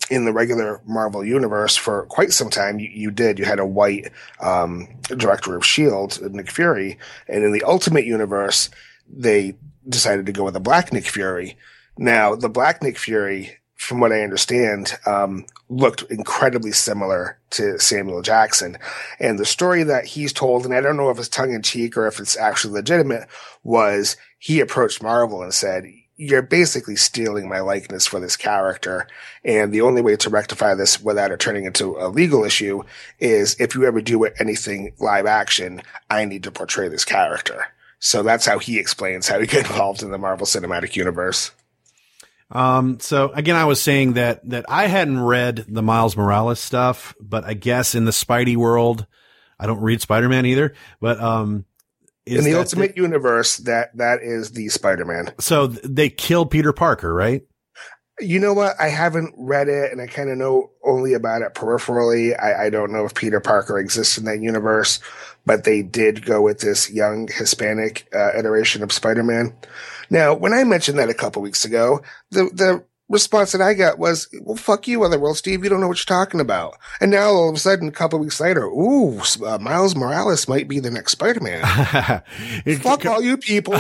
Speaker 4: in the regular Marvel universe for quite some time, you, you did. You had a white um, director of Shield, Nick Fury, and in the Ultimate universe, they decided to go with a black Nick Fury. Now, the black Nick Fury from what I understand, um, looked incredibly similar to Samuel Jackson. And the story that he's told, and I don't know if it's tongue in cheek or if it's actually legitimate, was he approached Marvel and said, you're basically stealing my likeness for this character. And the only way to rectify this without it turning into a legal issue is if you ever do anything live action, I need to portray this character. So that's how he explains how he got involved in the Marvel Cinematic Universe.
Speaker 3: Um, so again, I was saying that, that I hadn't read the Miles Morales stuff, but I guess in the Spidey world, I don't read Spider-Man either, but, um,
Speaker 4: in the Ultimate the, Universe, that, that is the Spider-Man.
Speaker 3: So they killed Peter Parker, right?
Speaker 4: You know what? I haven't read it and I kind of know only about it peripherally. I, I, don't know if Peter Parker exists in that universe, but they did go with this young Hispanic uh, iteration of Spider-Man. Now, when I mentioned that a couple weeks ago, the, the response that I got was, well, fuck you, Otherworld Steve. You don't know what you're talking about. And now all of a sudden, a couple weeks later, ooh, uh, Miles Morales might be the next Spider-Man. fuck all you people.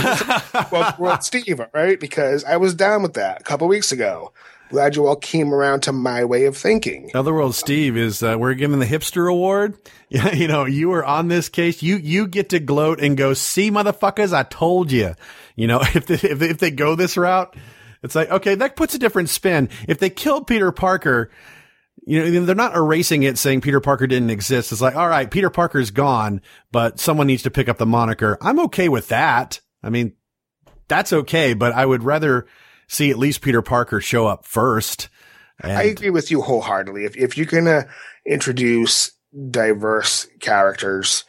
Speaker 4: World Steve, right? Because I was down with that a couple weeks ago. Glad you all came around to my way of thinking.
Speaker 3: Otherworld Steve is uh, we're giving the hipster award. Yeah, you know, you were on this case. You you get to gloat and go, "See, motherfuckers, I told you." You know, if they, if if they go this route, It's like, okay, that puts a different spin. If they killed Peter Parker, you know, they're not erasing it saying Peter Parker didn't exist. It's like, all right, Peter Parker's gone, but someone needs to pick up the moniker. I'm okay with that. I mean, that's okay, but I would rather see at least Peter Parker show up first.
Speaker 4: And- I agree with you wholeheartedly. If, if you're going to introduce diverse characters,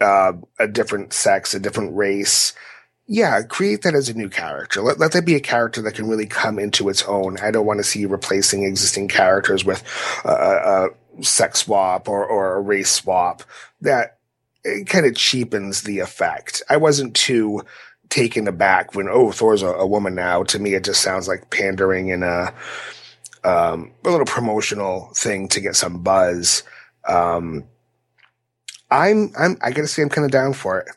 Speaker 4: uh, a different sex, a different race, yeah, create that as a new character. Let, let that be a character that can really come into its own. I don't want to see replacing existing characters with a, a sex swap or, or a race swap. That kind of cheapens the effect. I wasn't too taken aback when, oh, Thor's a, a woman now. To me, it just sounds like pandering and a, um, a little promotional thing to get some buzz. Um, I'm, I'm, I gotta say I'm kind of down for it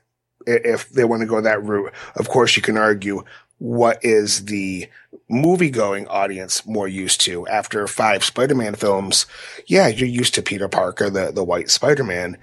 Speaker 4: if they want to go that route. Of course, you can argue what is the movie going audience more used to after five Spider-Man films. Yeah, you're used to Peter Parker, the, the white Spider-Man.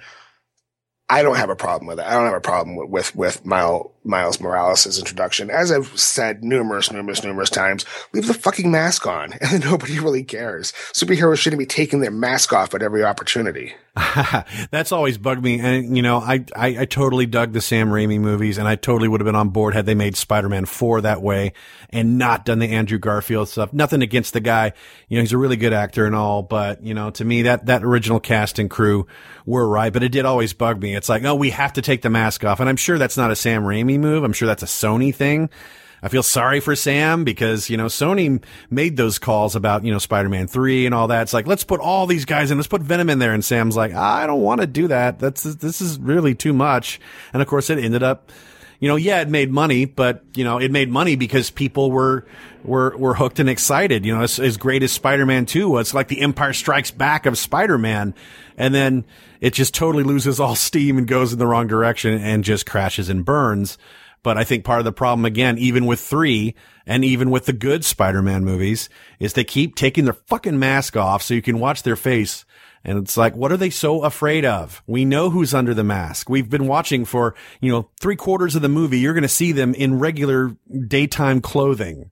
Speaker 4: I don't have a problem with it. I don't have a problem with, with, with Miles, Miles Morales' introduction. As I've said numerous, numerous, numerous times, leave the fucking mask on and nobody really cares. Superheroes shouldn't be taking their mask off at every opportunity.
Speaker 3: That's always bugged me. And, you know, I, I, I, totally dug the Sam Raimi movies and I totally would have been on board had they made Spider-Man 4 that way and not done the Andrew Garfield stuff. Nothing against the guy. You know, he's a really good actor and all, but, you know, to me, that, that original cast and crew were right, but it did always bug me. It's like, oh, we have to take the mask off. And I'm sure that's not a Sam Raimi move. I'm sure that's a Sony thing. I feel sorry for Sam because, you know, Sony made those calls about, you know, Spider-Man 3 and all that. It's like, let's put all these guys in, let's put Venom in there. And Sam's like, I don't want to do that. That's, this is really too much. And of course it ended up, you know, yeah, it made money, but, you know, it made money because people were, were, were hooked and excited. You know, as, as great as Spider-Man 2 was, like the Empire Strikes Back of Spider-Man. And then it just totally loses all steam and goes in the wrong direction and just crashes and burns. But I think part of the problem, again, even with three and even with the good Spider-Man movies, is they keep taking their fucking mask off so you can watch their face. And it's like, what are they so afraid of? We know who's under the mask. We've been watching for, you know, three quarters of the movie. You're going to see them in regular daytime clothing.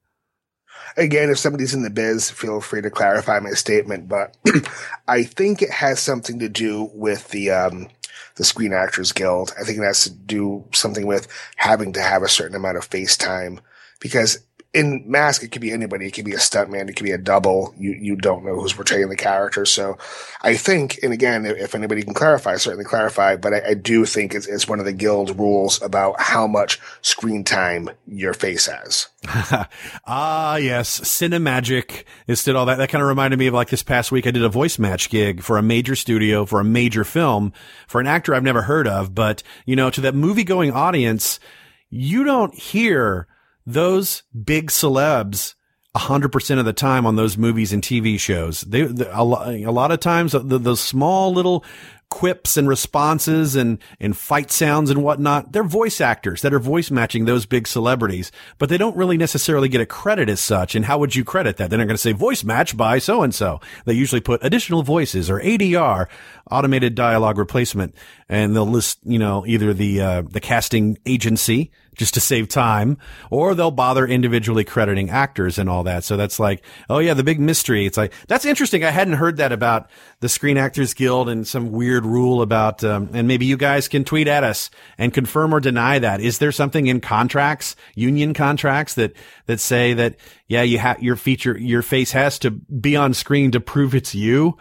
Speaker 4: Again, if somebody's in the biz, feel free to clarify my statement, but I think it has something to do with the, um, the Screen Actors Guild. I think it has to do something with having to have a certain amount of face time because in Mask, it could be anybody. It could be a stuntman. It could be a double. You you don't know who's portraying the character. So I think, and again, if anybody can clarify, certainly clarify. But I, I do think it's, it's one of the guild rules about how much screen time your face has.
Speaker 3: ah, yes, Cinemagic is did all that. That kind of reminded me of like this past week. I did a voice match gig for a major studio for a major film for an actor I've never heard of, but you know, to that movie going audience, you don't hear those big celebs 100% of the time on those movies and TV shows. They, they a, lot, a, lot of times the, the small little quips and responses and, and fight sounds and whatnot, they're voice actors that are voice matching those big celebrities, but they don't really necessarily get a credit as such. And how would you credit that? They're not going to say voice match by so and so. They usually put additional voices or ADR, automated dialogue replacement, and they'll list, you know, either the, uh, the casting agency, just to save time, or they'll bother individually crediting actors and all that. So that's like, oh yeah, the big mystery. It's like, that's interesting. I hadn't heard that about the Screen Actors Guild and some weird rule about, um, and maybe you guys can tweet at us and confirm or deny that. Is there something in contracts, union contracts that, that say that, yeah, you have, your feature, your face has to be on screen to prove it's you?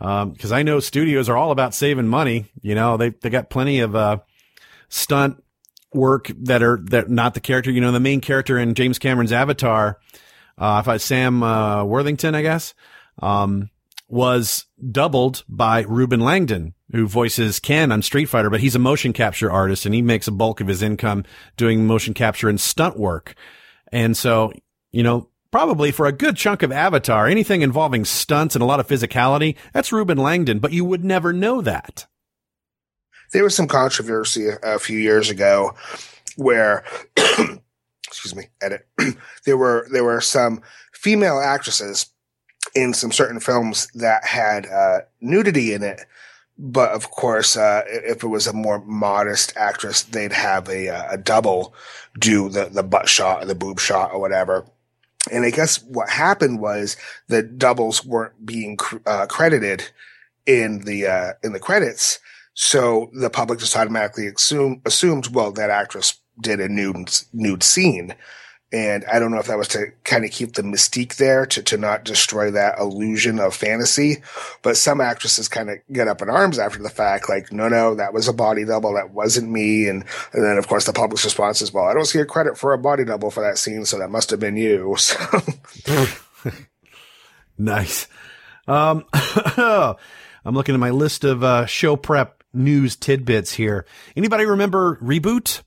Speaker 3: Um, cause I know studios are all about saving money. You know, they, they got plenty of, uh, stunt work that are that not the character. You know, the main character in James Cameron's Avatar, uh, if I Sam uh, Worthington, I guess, um, was doubled by Reuben Langdon, who voices Ken on Street Fighter, but he's a motion capture artist and he makes a bulk of his income doing motion capture and stunt work. And so, you know, probably for a good chunk of Avatar, anything involving stunts and a lot of physicality, that's Reuben Langdon, but you would never know that
Speaker 4: there was some controversy a, few years ago where, excuse me, edit. there were there were some female actresses in some certain films that had uh, nudity in it. But of course, uh, if it was a more modest actress, they'd have a, uh, a double do the, the butt shot or the boob shot or whatever. And I guess what happened was the doubles weren't being uh, credited in the uh, in the credits, so the public just automatically assume, assumed, well, that actress did a nude nude scene. And I don't know if that was to kind of keep the mystique there to, to not destroy that illusion of fantasy. But some actresses kind of get up in arms after the fact, like, no, no, that was a body double. That wasn't me. And, and then, of course, the public's response is, well, I don't see a credit for a body double for that scene. So that must have been you. So.
Speaker 3: nice. Um, I'm looking at my list of uh, show prep news tidbits here. Anybody remember Reboot?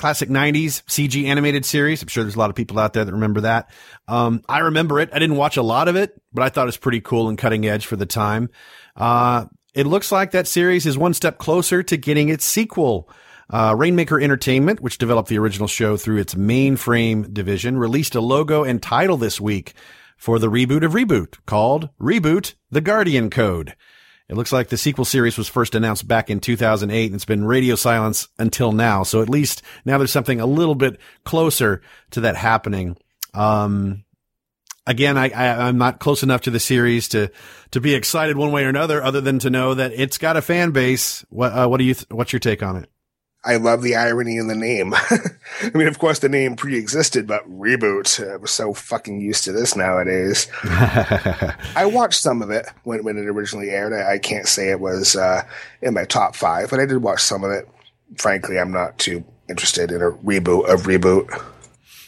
Speaker 3: classic 90s CG animated series. I'm sure there's a lot of people out there that remember that. Um, I remember it. I didn't watch a lot of it, but I thought it was pretty cool and cutting edge for the time. Uh, it looks like that series is one step closer to getting its sequel. Uh, Rainmaker Entertainment, which developed the original show through its mainframe division, released a logo and title this week for the reboot of Reboot called Reboot The Guardian Code. It looks like the sequel series was first announced back in 2008 and it's been radio silence until now. So at least now there's something a little bit closer to that happening. Um, again, I, I, am not close enough to the series to, to be excited one way or another, other than to know that it's got a fan base. What, uh, what do you, th- what's your take on it?
Speaker 4: I love the irony in the name. I mean, of course, the name pre-existed, but reboot. Uh, we're so fucking used to this nowadays. I watched some of it when, when it originally aired. I, I can't say it was uh, in my top five, but I did watch some of it. Frankly, I'm not too interested in a reboot of reboot.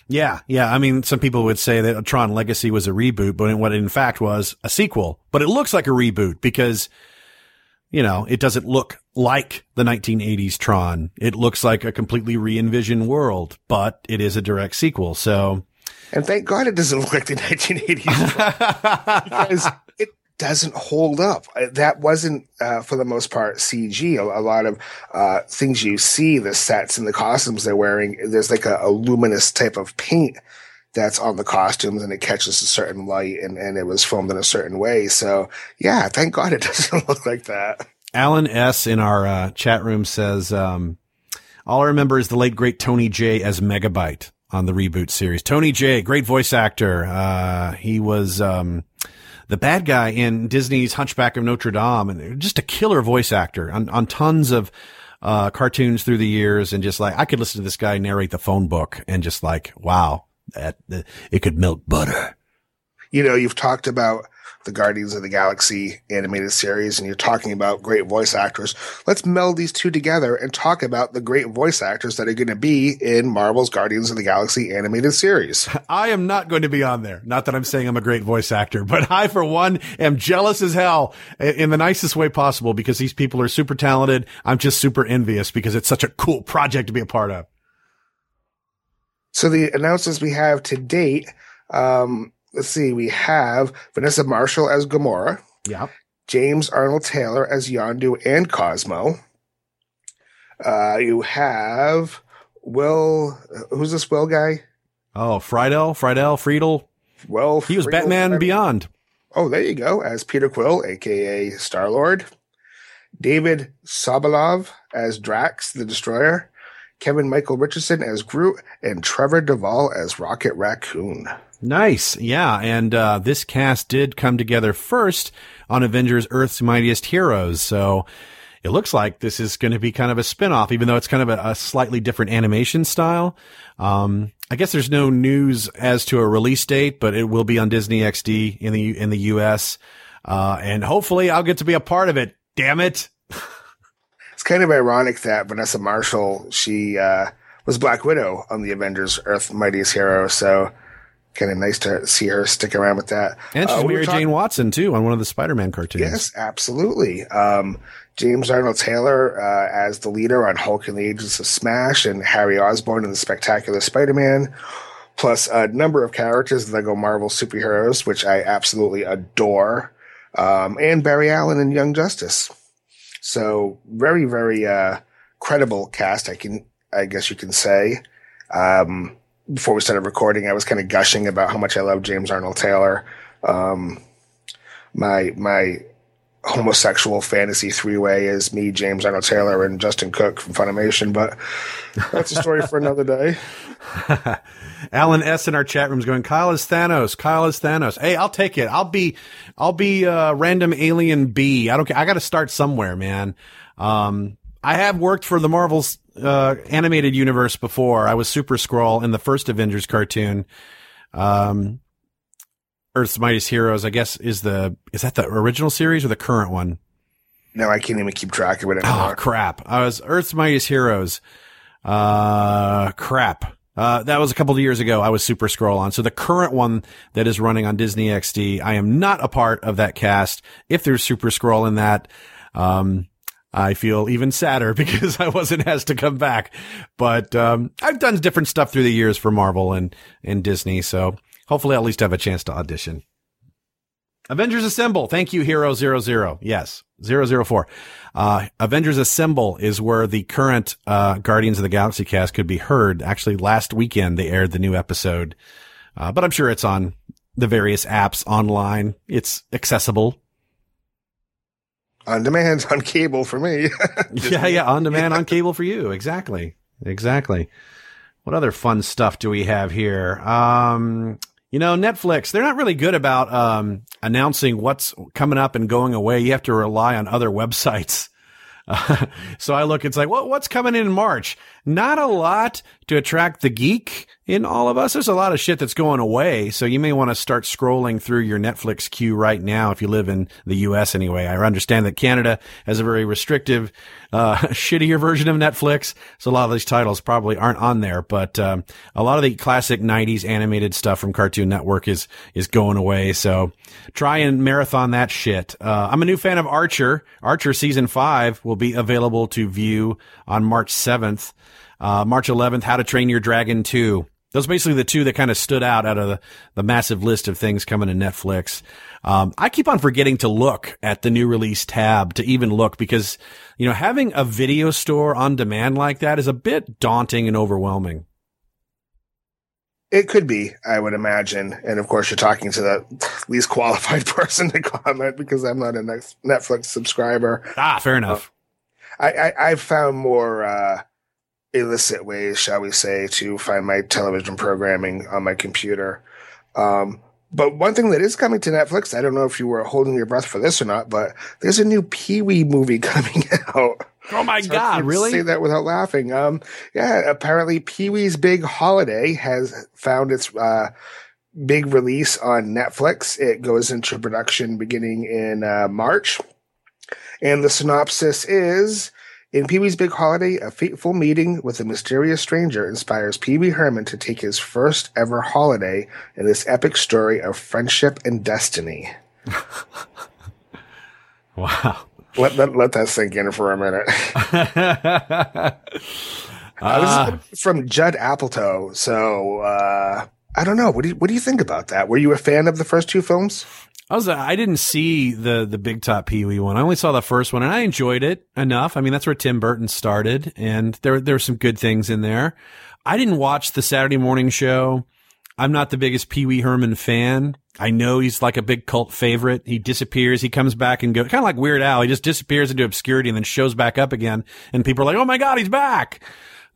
Speaker 3: Yeah, yeah. I mean, some people would say that Tron Legacy was a reboot, but what it in fact was a sequel. But it looks like a reboot because you know, it doesn't look like the 1980s Tron. It looks like a completely re-envisioned world, but it is a direct sequel. So,
Speaker 4: and thank God it doesn't look like the 1980s because it doesn't hold up. Uh, that wasn't, uh, for the most part, CG. A, a lot of uh, things you see, the sets and the costumes they're wearing, there's like a, a luminous type of paint that's on the costumes and it catches a certain light and, and it was filmed in a certain way. So yeah, thank God it doesn't look like that.
Speaker 3: Alan S in our uh, chat room says, um, all I remember is the late great Tony Jay as Megabyte on the reboot series. Tony Jay, great voice actor. Uh, he was, um, the bad guy in Disney's Hunchback of Notre Dame and just a killer voice actor on, on tons of, uh, cartoons through the years and just like, I could listen to this guy narrate the phone book and just like, wow, that it could melt butter.
Speaker 4: You know, you've talked about the Guardians of the Galaxy animated series and you're talking about great voice actors. Let's meld these two together and talk about the great voice actors that are going to be in Marvel's Guardians of the Galaxy animated series.
Speaker 3: I am not going to be on there. Not that I'm saying I'm a great voice actor, but I, for one, am jealous as hell in the nicest way possible because these people are super talented. I'm just super envious because it's such a cool project to be a part of.
Speaker 4: So the announcements we have to date, um, let's see, we have Vanessa Marshall as Gamora.
Speaker 3: Yeah.
Speaker 4: James Arnold Taylor as Yondu and Cosmo. Uh, you have Will, who's this Will guy?
Speaker 3: Oh, Friedle, Friedle, Friedle.
Speaker 4: Well,
Speaker 3: he was Friedle, Batman Beyond.
Speaker 4: Oh, there you go. As Peter Quill, aka Star Lord. David Sobolov as Drax the Destroyer. Kevin Michael Richardson as Groot, and Trevor Devall as Rocket Raccoon.
Speaker 3: Nice. Yeah. And uh, this cast did come together first on Avengers Earth's Mightiest Heroes. So it looks like this is going to be kind of a spinoff, even though it's kind of a, a slightly different animation style. Um, I guess there's no news as to a release date, but it will be on Disney XD in the in the US. Uh, and hopefully I'll get to be a part of it. Damn it
Speaker 4: it's kind of ironic that Vanessa Marshall, she uh, was Black Widow on the Avengers Earth Mightiest Hero. So kind of nice to see her stick around with that.
Speaker 3: And she's uh, Mary talking- Jane Watson too on one of the Spider-Man cartoons.
Speaker 4: Yes, absolutely. Um, James Arnold Taylor uh, as the leader on Hulk and the Agents of Smash, and Harry Osborn in the Spectacular Spider-Man. Plus a number of characters Lego Marvel superheroes, which I absolutely adore, um, and Barry Allen in Young Justice. So very, very, uh, credible cast. I can, I guess you can say. Um, before we started recording, I was kind of gushing about how much I love James Arnold Taylor. Um, my, my homosexual fantasy three way is me, James Arnold Taylor, and Justin Cook from Funimation, but that's a story for another day.
Speaker 3: Alan S in our chat room is going, Kyle is Thanos. Kyle is Thanos. Hey, I'll take it. I'll be, I'll be, uh, random alien B. I don't care. I got to start somewhere, man. Um, I have worked for the Marvel's, uh, animated universe before. I was Super Skrull in the first Avengers cartoon. Um, Earth's Mightiest Heroes, I guess, is the, is that the original series or the current one?
Speaker 4: No, I can't even keep track of it
Speaker 3: anymore. Oh, crap. I was Earth's Mightiest Heroes. Uh, crap. Uh, that was a couple of years ago. I was Super Skrull on. So the current one that is running on Disney XD, I am not a part of that cast. If there's Super Skrull in that, um, I feel even sadder because I wasn't asked to come back. But, um, I've done different stuff through the years for Marvel and, and Disney. So hopefully I'll at least have a chance to audition. Avengers Assemble. Thank you, Hero Zero Zero. Yes, zero zero four. Uh, Avengers Assemble is where the current uh, Guardians of the Galaxy cast could be heard. Actually, last weekend they aired the new episode, uh, but I'm sure it's on the various apps online. It's accessible.
Speaker 4: On demand, on cable for me.
Speaker 3: yeah, yeah, on demand, on cable for you. Exactly, exactly. What other fun stuff do we have here? Um, you know, Netflix, they're not really good about um, announcing what's coming up and going away. You have to rely on other websites. Uh, so I look, it's like, what, what's coming in March? Not a lot to attract the geek in all of us. There's a lot of shit that's going away. So you may want to start scrolling through your Netflix queue right now if you live in the US anyway. I understand that Canada has a very restrictive, uh, shittier version of Netflix. So a lot of these titles probably aren't on there, but, um, a lot of the classic 90s animated stuff from Cartoon Network is, is going away. So try and marathon that shit. Uh, I'm a new fan of Archer. Archer season five will be available to view on March 7th. Uh, March 11th, How to Train Your Dragon 2. Those are basically the two that kind of stood out out of the, the massive list of things coming to Netflix. Um, I keep on forgetting to look at the new release tab to even look because, you know, having a video store on demand like that is a bit daunting and overwhelming.
Speaker 4: It could be, I would imagine. And of course, you're talking to the least qualified person to comment because I'm not a Netflix subscriber.
Speaker 3: Ah, fair enough.
Speaker 4: I, I, have found more, uh, illicit ways, shall we say, to find my television programming on my computer. Um, but one thing that is coming to Netflix, I don't know if you were holding your breath for this or not, but there's a new Pee Wee movie coming out.
Speaker 3: Oh my God, really?
Speaker 4: Say that without laughing. Um, yeah, apparently Pee Wee's Big Holiday has found its, uh, big release on Netflix. It goes into production beginning in, uh, March. And the synopsis is, in Pee Wee's Big Holiday, a fateful meeting with a mysterious stranger inspires Pee Wee Herman to take his first ever holiday in this epic story of friendship and destiny.
Speaker 3: wow.
Speaker 4: Let, let, let that sink in for a minute. uh, from Judd Apatow. So, uh, I don't know. What do you, what do you think about that? Were you a fan of the first two films?
Speaker 3: I was I didn't see the the Big Top Pee Wee one. I only saw the first one, and I enjoyed it enough. I mean, that's where Tim Burton started, and there there were some good things in there. I didn't watch the Saturday morning show. I'm not the biggest Pee Wee Herman fan. I know he's like a big cult favorite. He disappears. He comes back and goes, kind of like Weird Al. He just disappears into obscurity and then shows back up again. And people are like, Oh my God, he's back.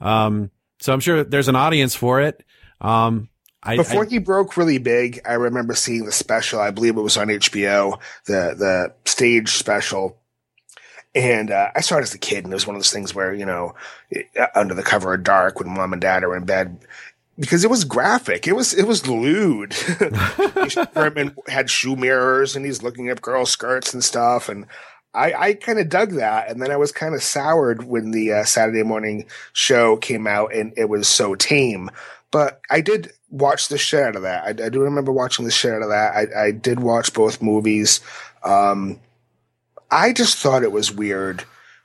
Speaker 3: Um, so I'm sure there's an audience for it. Um,
Speaker 4: I, Before I, he broke really big, I remember seeing the special. I believe it was on HBO, the the stage special. And uh, I saw it as a kid, and it was one of those things where you know, uh, under the cover of dark, when mom and dad are in bed, because it was graphic. It was it was lewd. Herman had shoe mirrors, and he's looking at girl skirts and stuff, and I, I kind of dug that, and then I was kind of soured when the uh, Saturday morning show came out, and it was so tame. But I did watch the shit out of that. I, I do remember watching the shit out of that. I, I did watch both movies. Um, I just thought it was weird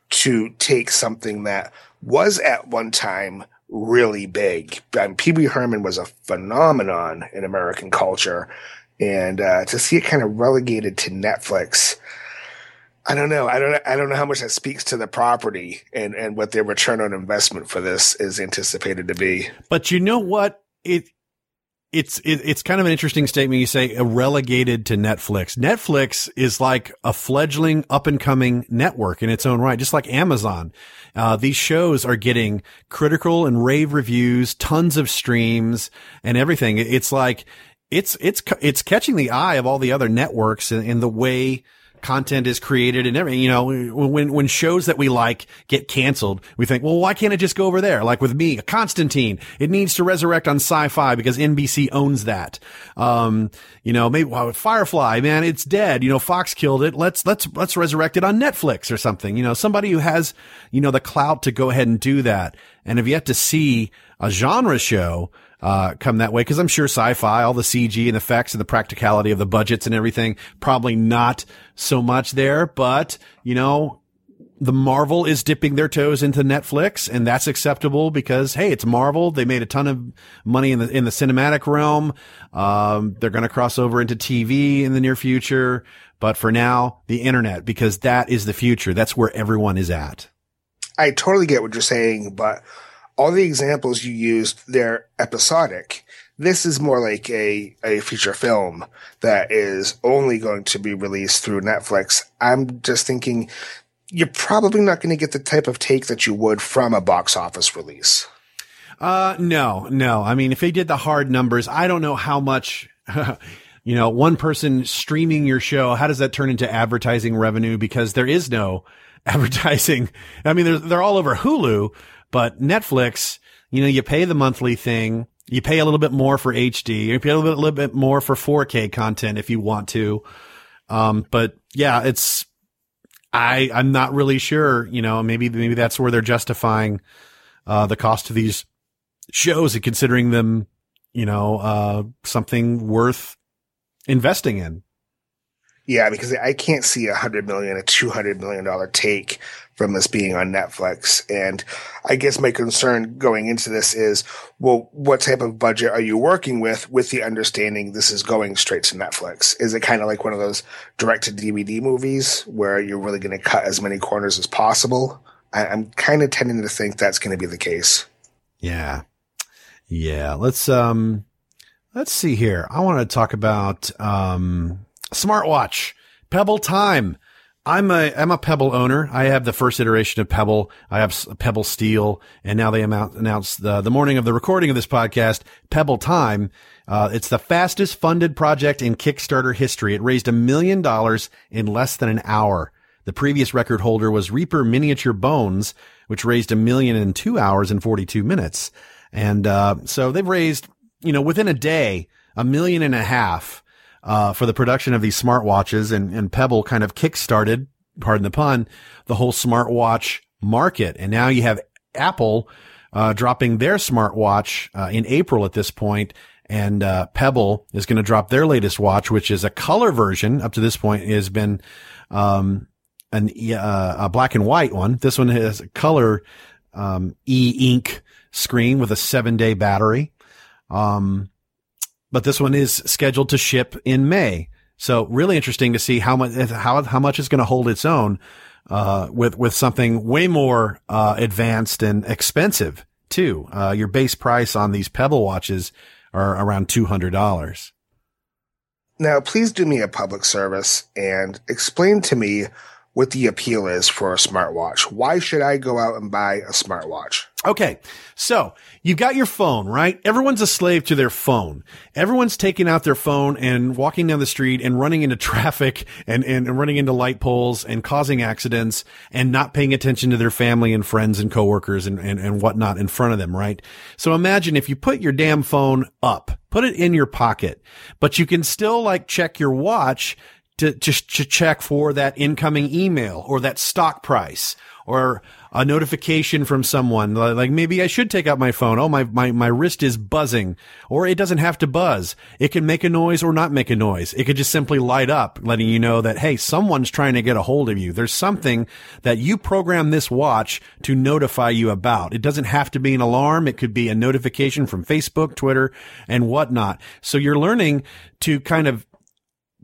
Speaker 4: to take something that was at one time really big. Pee Wee Herman was a phenomenon in American culture, and uh, to see it kind of relegated to Netflix, I don't know. I don't. I don't know how much that speaks to the property and and what their return on investment for this is anticipated to be.
Speaker 3: But you know what? It it's it, it's kind of an interesting statement. You say uh, relegated to Netflix. Netflix is like a fledgling, up and coming network in its own right, just like Amazon. Uh, these shows are getting critical and rave reviews, tons of streams, and everything. It's like it's it's it's catching the eye of all the other networks in, in the way content is created and everything. You know, when, when shows that we like get canceled, we think, well, why can't it just go over there? Like with me, Constantine, it needs to resurrect on Syfy because NBC owns that. Um, you know, maybe well, Firefly, man, it's dead. You know, Fox killed it. Let's, let's, let's resurrect it on Netflix or something. You know, somebody who has, you know, the clout to go ahead and do that and have yet to see a genre show uh, come that way. Cause I'm sure sci-fi, all the CG and effects and the practicality of the budgets and everything, probably not so much there, but you know, the Marvel is dipping their toes into Netflix and that's acceptable because, hey, it's Marvel. They made a ton of money in the, in the cinematic realm. Um, they're going to cross over into TV in the near future. But for now, the internet, because that is the future. That's where everyone is at.
Speaker 4: I totally get what you're saying, but all the examples you used, they're episodic. This is more like a, a feature film that is only going to be released through Netflix. I'm just thinking you're probably not going to get the type of take that you would from a box office release.
Speaker 3: Uh, no, no. I mean, if they did the hard numbers, I don't know how much, you know, one person streaming your show, how does that turn into advertising revenue? Because there is no advertising. I mean, they're, they're all over Hulu, but Netflix, you know, you pay the monthly thing. You pay a little bit more for HD. You pay a little bit, little bit more for 4K content if you want to. Um, but yeah, it's, I, I'm not really sure, you know, maybe, maybe that's where they're justifying, uh, the cost of these shows and considering them, you know, uh, something worth investing in.
Speaker 4: Yeah, because I can't see a hundred million, a two hundred million dollar take from this being on Netflix. And I guess my concern going into this is, well, what type of budget are you working with, with the understanding this is going straight to Netflix? Is it kind of like one of those direct to DVD movies where you're really going to cut as many corners as possible? I, I'm kind of tending to think that's going to be the case.
Speaker 3: Yeah. Yeah. Let's, um, let's see here. I want to talk about, um, smartwatch, Pebble Time. I'm a I'm a Pebble owner. I have the first iteration of Pebble. I have Pebble Steel, and now they announced the the morning of the recording of this podcast, Pebble Time. Uh, it's the fastest funded project in Kickstarter history. It raised a million dollars in less than an hour. The previous record holder was Reaper Miniature Bones, which raised a million in two hours and 42 minutes. And, uh, so they've raised, you know, within a day, a million and a half uh, for the production of these smartwatches and, and Pebble kind of kickstarted, pardon the pun, the whole smartwatch market. And now you have Apple, uh, dropping their smartwatch, uh, in April at this point, And, uh, Pebble is going to drop their latest watch, which is a color version up to this point it has been, um, an, uh, a black and white one. This one has a color, um, e-ink screen with a seven day battery. Um, but this one is scheduled to ship in May. So really interesting to see how much how how much is going to hold its own uh, with with something way more uh, advanced and expensive too. Uh, your base price on these Pebble watches are around two hundred dollars.
Speaker 4: Now, please do me a public service and explain to me what the appeal is for a smartwatch. Why should I go out and buy a smartwatch?
Speaker 3: Okay. So you've got your phone, right? Everyone's a slave to their phone. Everyone's taking out their phone and walking down the street and running into traffic and, and running into light poles and causing accidents and not paying attention to their family and friends and coworkers and, and, and whatnot in front of them, right? So imagine if you put your damn phone up, put it in your pocket, but you can still like check your watch to just to check for that incoming email or that stock price or a notification from someone like maybe I should take out my phone. Oh, my, my, my wrist is buzzing or it doesn't have to buzz. It can make a noise or not make a noise. It could just simply light up letting you know that, Hey, someone's trying to get a hold of you. There's something that you program this watch to notify you about. It doesn't have to be an alarm. It could be a notification from Facebook, Twitter and whatnot. So you're learning to kind of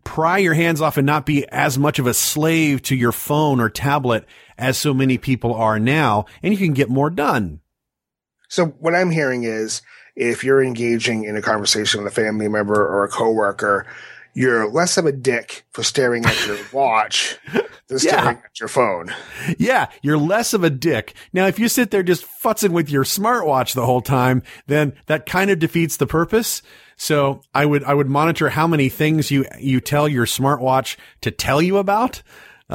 Speaker 3: pry your hands off and not be as much of a slave to your phone or tablet as so many people are now, and you can get more done.
Speaker 4: So what I'm hearing is if you're engaging in a conversation with a family member or a coworker, you're less of a dick for staring at your watch than staring at your phone.
Speaker 3: Yeah, you're less of a dick. Now, if you sit there just futzing with your smartwatch the whole time, then that kind of defeats the purpose. So I would, I would monitor how many things you, you tell your smartwatch to tell you about.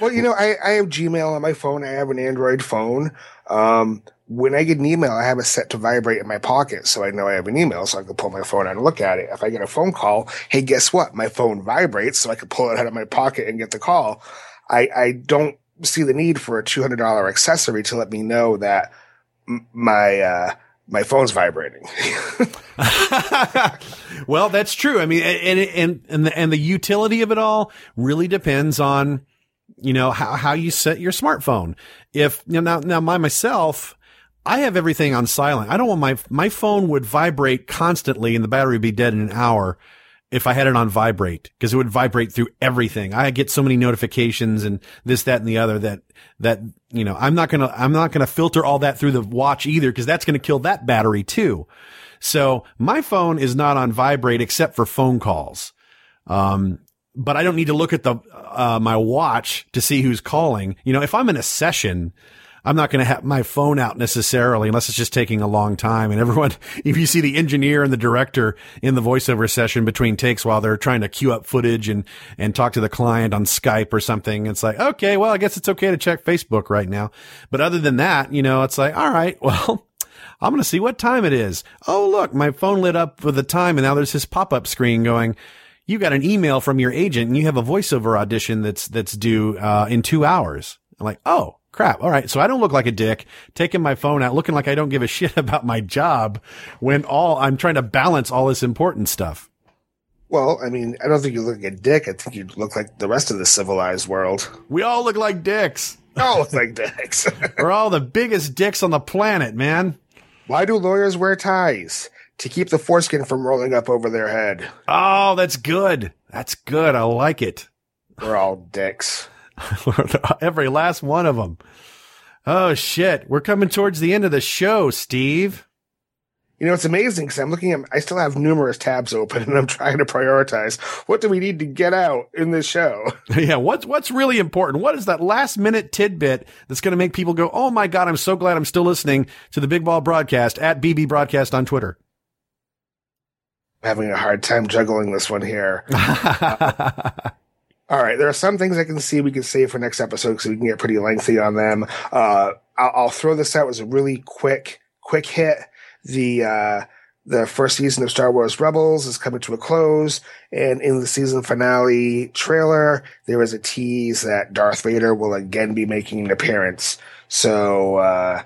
Speaker 4: well, you know, I, I have Gmail on my phone. I have an Android phone. Um, when I get an email, I have it set to vibrate in my pocket. So I know I have an email. So I can pull my phone out and look at it. If I get a phone call, Hey, guess what? My phone vibrates. So I can pull it out of my pocket and get the call. I, I don't see the need for a $200 accessory to let me know that my, uh, my phone's vibrating.
Speaker 3: well, that's true. I mean, and, and, and the, and the utility of it all really depends on, you know, how, how you set your smartphone. If you know, now, now my myself, I have everything on silent. I don't want my, my phone would vibrate constantly and the battery would be dead in an hour if I had it on vibrate because it would vibrate through everything. I get so many notifications and this, that, and the other that, that, you know, I'm not going to, I'm not going to filter all that through the watch either because that's going to kill that battery too. So my phone is not on vibrate except for phone calls. Um, but I don't need to look at the, uh, my watch to see who's calling. You know, if I'm in a session, I'm not going to have my phone out necessarily unless it's just taking a long time. And everyone, if you see the engineer and the director in the voiceover session between takes while they're trying to queue up footage and, and talk to the client on Skype or something, it's like, okay, well, I guess it's okay to check Facebook right now. But other than that, you know, it's like, all right, well, I'm going to see what time it is. Oh, look, my phone lit up with the time and now there's this pop up screen going, you got an email from your agent and you have a voiceover audition that's, that's due, uh, in two hours. I'm like, oh, crap. All right. So I don't look like a dick taking my phone out, looking like I don't give a shit about my job when all I'm trying to balance all this important stuff.
Speaker 4: Well, I mean, I don't think you look like a dick. I think you look like the rest of the civilized world.
Speaker 3: We all look like dicks.
Speaker 4: We all look like dicks.
Speaker 3: We're all the biggest dicks on the planet, man.
Speaker 4: Why do lawyers wear ties? To keep the foreskin from rolling up over their head.
Speaker 3: Oh, that's good. That's good. I like it.
Speaker 4: We're all dicks.
Speaker 3: Every last one of them. Oh shit. We're coming towards the end of the show, Steve.
Speaker 4: You know, it's amazing because I'm looking at, I still have numerous tabs open and I'm trying to prioritize what do we need to get out in this show?
Speaker 3: Yeah. What's, what's really important? What is that last minute tidbit that's going to make people go, Oh my God, I'm so glad I'm still listening to the Big Bald broadcast at BB broadcast on Twitter.
Speaker 4: I'm having a hard time juggling this one here. uh, all right, there are some things I can see we can save for next episode because we can get pretty lengthy on them. Uh, I'll, I'll, throw this out as a really quick, quick hit. The uh, the first season of Star Wars Rebels is coming to a close, and in the season finale trailer, there is a tease that Darth Vader will again be making an appearance. So uh,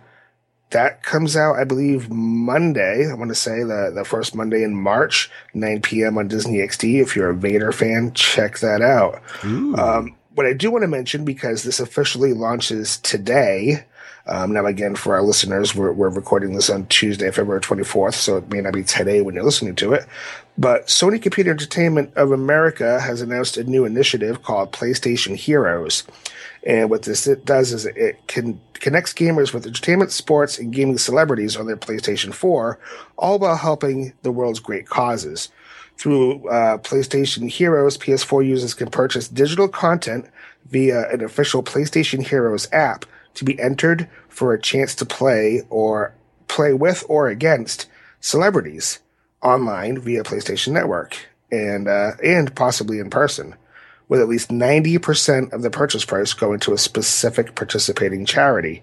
Speaker 4: that comes out, I believe, Monday. I want to say the, the first Monday in March, 9 p.m. on Disney XD. If you're a Vader fan, check that out. Um, what I do want to mention, because this officially launches today, um, now again, for our listeners, we're, we're recording this on Tuesday, February 24th, so it may not be today when you're listening to it. But Sony Computer Entertainment of America has announced a new initiative called PlayStation Heroes. And what this does is it can connects gamers with entertainment, sports, and gaming celebrities on their PlayStation 4, all while helping the world's great causes. Through uh, PlayStation Heroes, PS4 users can purchase digital content via an official PlayStation Heroes app to be entered for a chance to play or play with or against celebrities online via PlayStation Network and uh, and possibly in person with at least 90% of the purchase price going to a specific participating charity.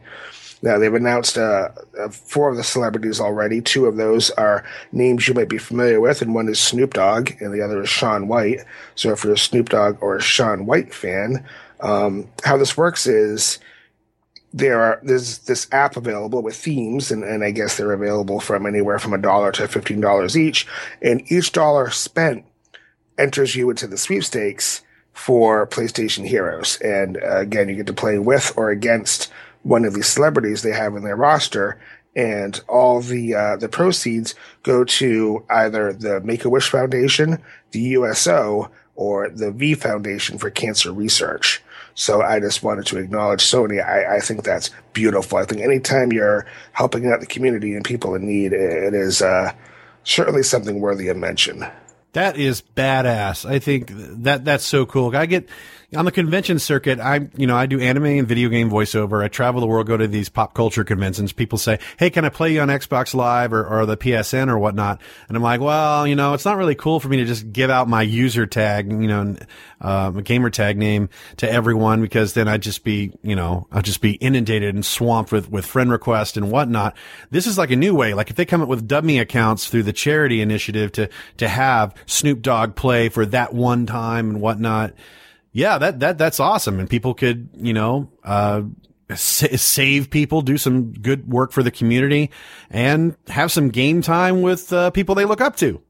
Speaker 4: Now, they've announced uh, uh, four of the celebrities already. Two of those are names you might be familiar with, and one is Snoop Dogg, and the other is Shaun White. So, if you're a Snoop Dogg or a Shaun White fan, um, how this works is there are there's this app available with themes, and, and I guess they're available from anywhere from a dollar to fifteen dollars each, and each dollar spent enters you into the sweepstakes for PlayStation Heroes. And uh, again, you get to play with or against one of these celebrities they have in their roster. And all the uh, the proceeds go to either the Make a Wish Foundation, the USO, or the V Foundation for Cancer Research. So I just wanted to acknowledge Sony. I, I think that's beautiful. I think anytime you're helping out the community and people in need, it is uh, certainly something worthy of mention.
Speaker 3: That is badass. I think that that's so cool. I get on the convention circuit, I, you know, I do anime and video game voiceover. I travel the world, go to these pop culture conventions. People say, Hey, can I play you on Xbox Live or, or the PSN or whatnot? And I'm like, well, you know, it's not really cool for me to just give out my user tag, you know, a gamer tag name to everyone because then I'd just be, you know, I'd just be inundated and swamped with, with friend requests and whatnot. This is like a new way. Like if they come up with dummy accounts through the charity initiative to, to have Snoop Dogg play for that one time and whatnot yeah, that, that, that's awesome. And people could, you know, uh, save people, do some good work for the community and have some game time with uh, people they look up to.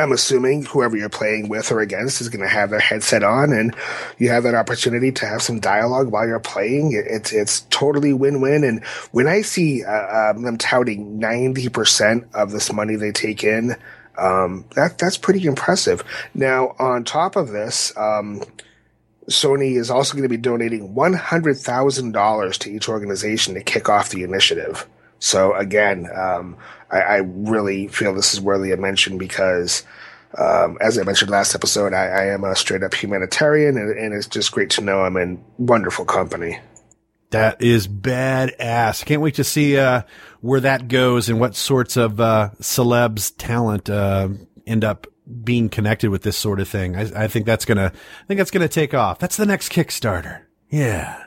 Speaker 4: I'm assuming whoever you're playing with or against is going to have their headset on, and you have that opportunity to have some dialogue while you're playing. It's it's totally win-win. And when I see uh, um, them touting 90% of this money they take in, um, that that's pretty impressive. Now, on top of this, um, Sony is also going to be donating $100,000 to each organization to kick off the initiative. So again, um, I, I, really feel this is worthy of mention because, um, as I mentioned last episode, I, I am a straight up humanitarian, and, and, it's just great to know I'm in wonderful company.
Speaker 3: That is badass. Can't wait to see uh, where that goes and what sorts of uh, celebs talent uh, end up being connected with this sort of thing. I, I think that's gonna, I think that's gonna take off. That's the next Kickstarter. Yeah.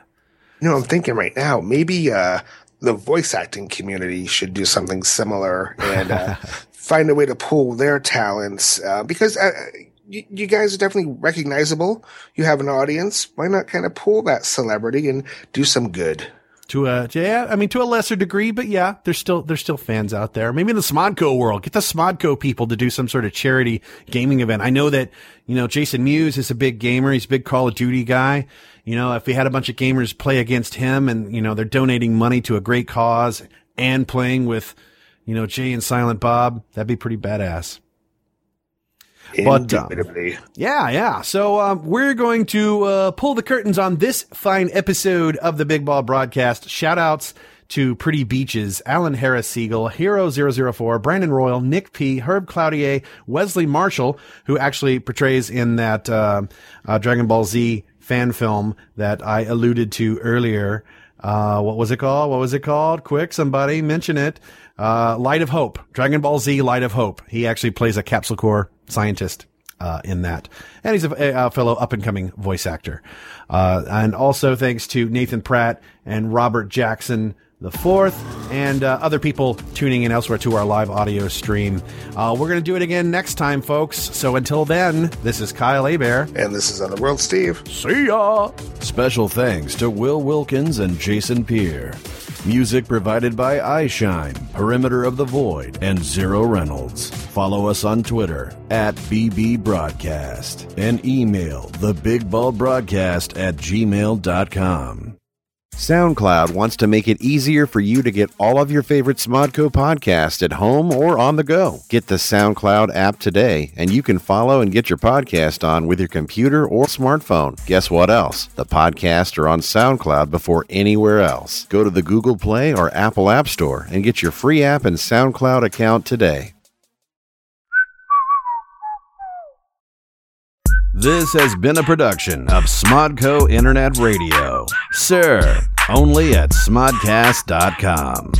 Speaker 4: You know, I'm thinking right now, maybe, uh, the voice acting community should do something similar and, uh, find a way to pull their talents, uh, because, uh, you, you guys are definitely recognizable. You have an audience. Why not kind of pull that celebrity and do some good?
Speaker 3: to a yeah, I mean to a lesser degree, but yeah, there's still there's still fans out there. Maybe in the Smodco world, get the Smodco people to do some sort of charity gaming event. I know that you know Jason Mewes is a big gamer. He's a big Call of Duty guy. You know, if we had a bunch of gamers play against him, and you know they're donating money to a great cause and playing with you know Jay and Silent Bob, that'd be pretty badass.
Speaker 4: But um,
Speaker 3: yeah, yeah. So um, we're going to uh, pull the curtains on this fine episode of the Big Bald Broadcast. Shout outs to Pretty Beaches, Alan Harris Siegel, Hero 004, Brandon Royal, Nick P, Herb Cloutier, Wesley Marshall, who actually portrays in that uh, uh, Dragon Ball Z fan film that I alluded to earlier. Uh, what was it called? What was it called? Quick, somebody mention it. Uh, Light of Hope, Dragon Ball Z Light of Hope. He actually plays a Capsule Corp scientist uh, in that. And he's a, a fellow up and coming voice actor. Uh, and also thanks to Nathan Pratt and Robert Jackson the fourth, and uh, other people tuning in elsewhere to our live audio stream. Uh, we're going to do it again next time, folks. So until then, this is Kyle Hebert.
Speaker 4: And this is Otherworld Steve.
Speaker 3: See ya!
Speaker 1: Special thanks to Will Wilkins and Jason Peer. Music provided by iShine, Perimeter of the Void, and Zero Reynolds. Follow us on Twitter at BB Broadcast and email thebigbaldbroadcast at gmail.com. SoundCloud wants to make it easier for you to get all of your favorite Smodco podcasts at home or on the go. Get the SoundCloud app today, and you can follow and get your podcast on with your computer or smartphone. Guess what else? The podcasts are on SoundCloud before anywhere else. Go to the Google Play or Apple App Store and get your free app and SoundCloud account today. This has been a production of Smodco Internet Radio. Sir, only at smodcast.com.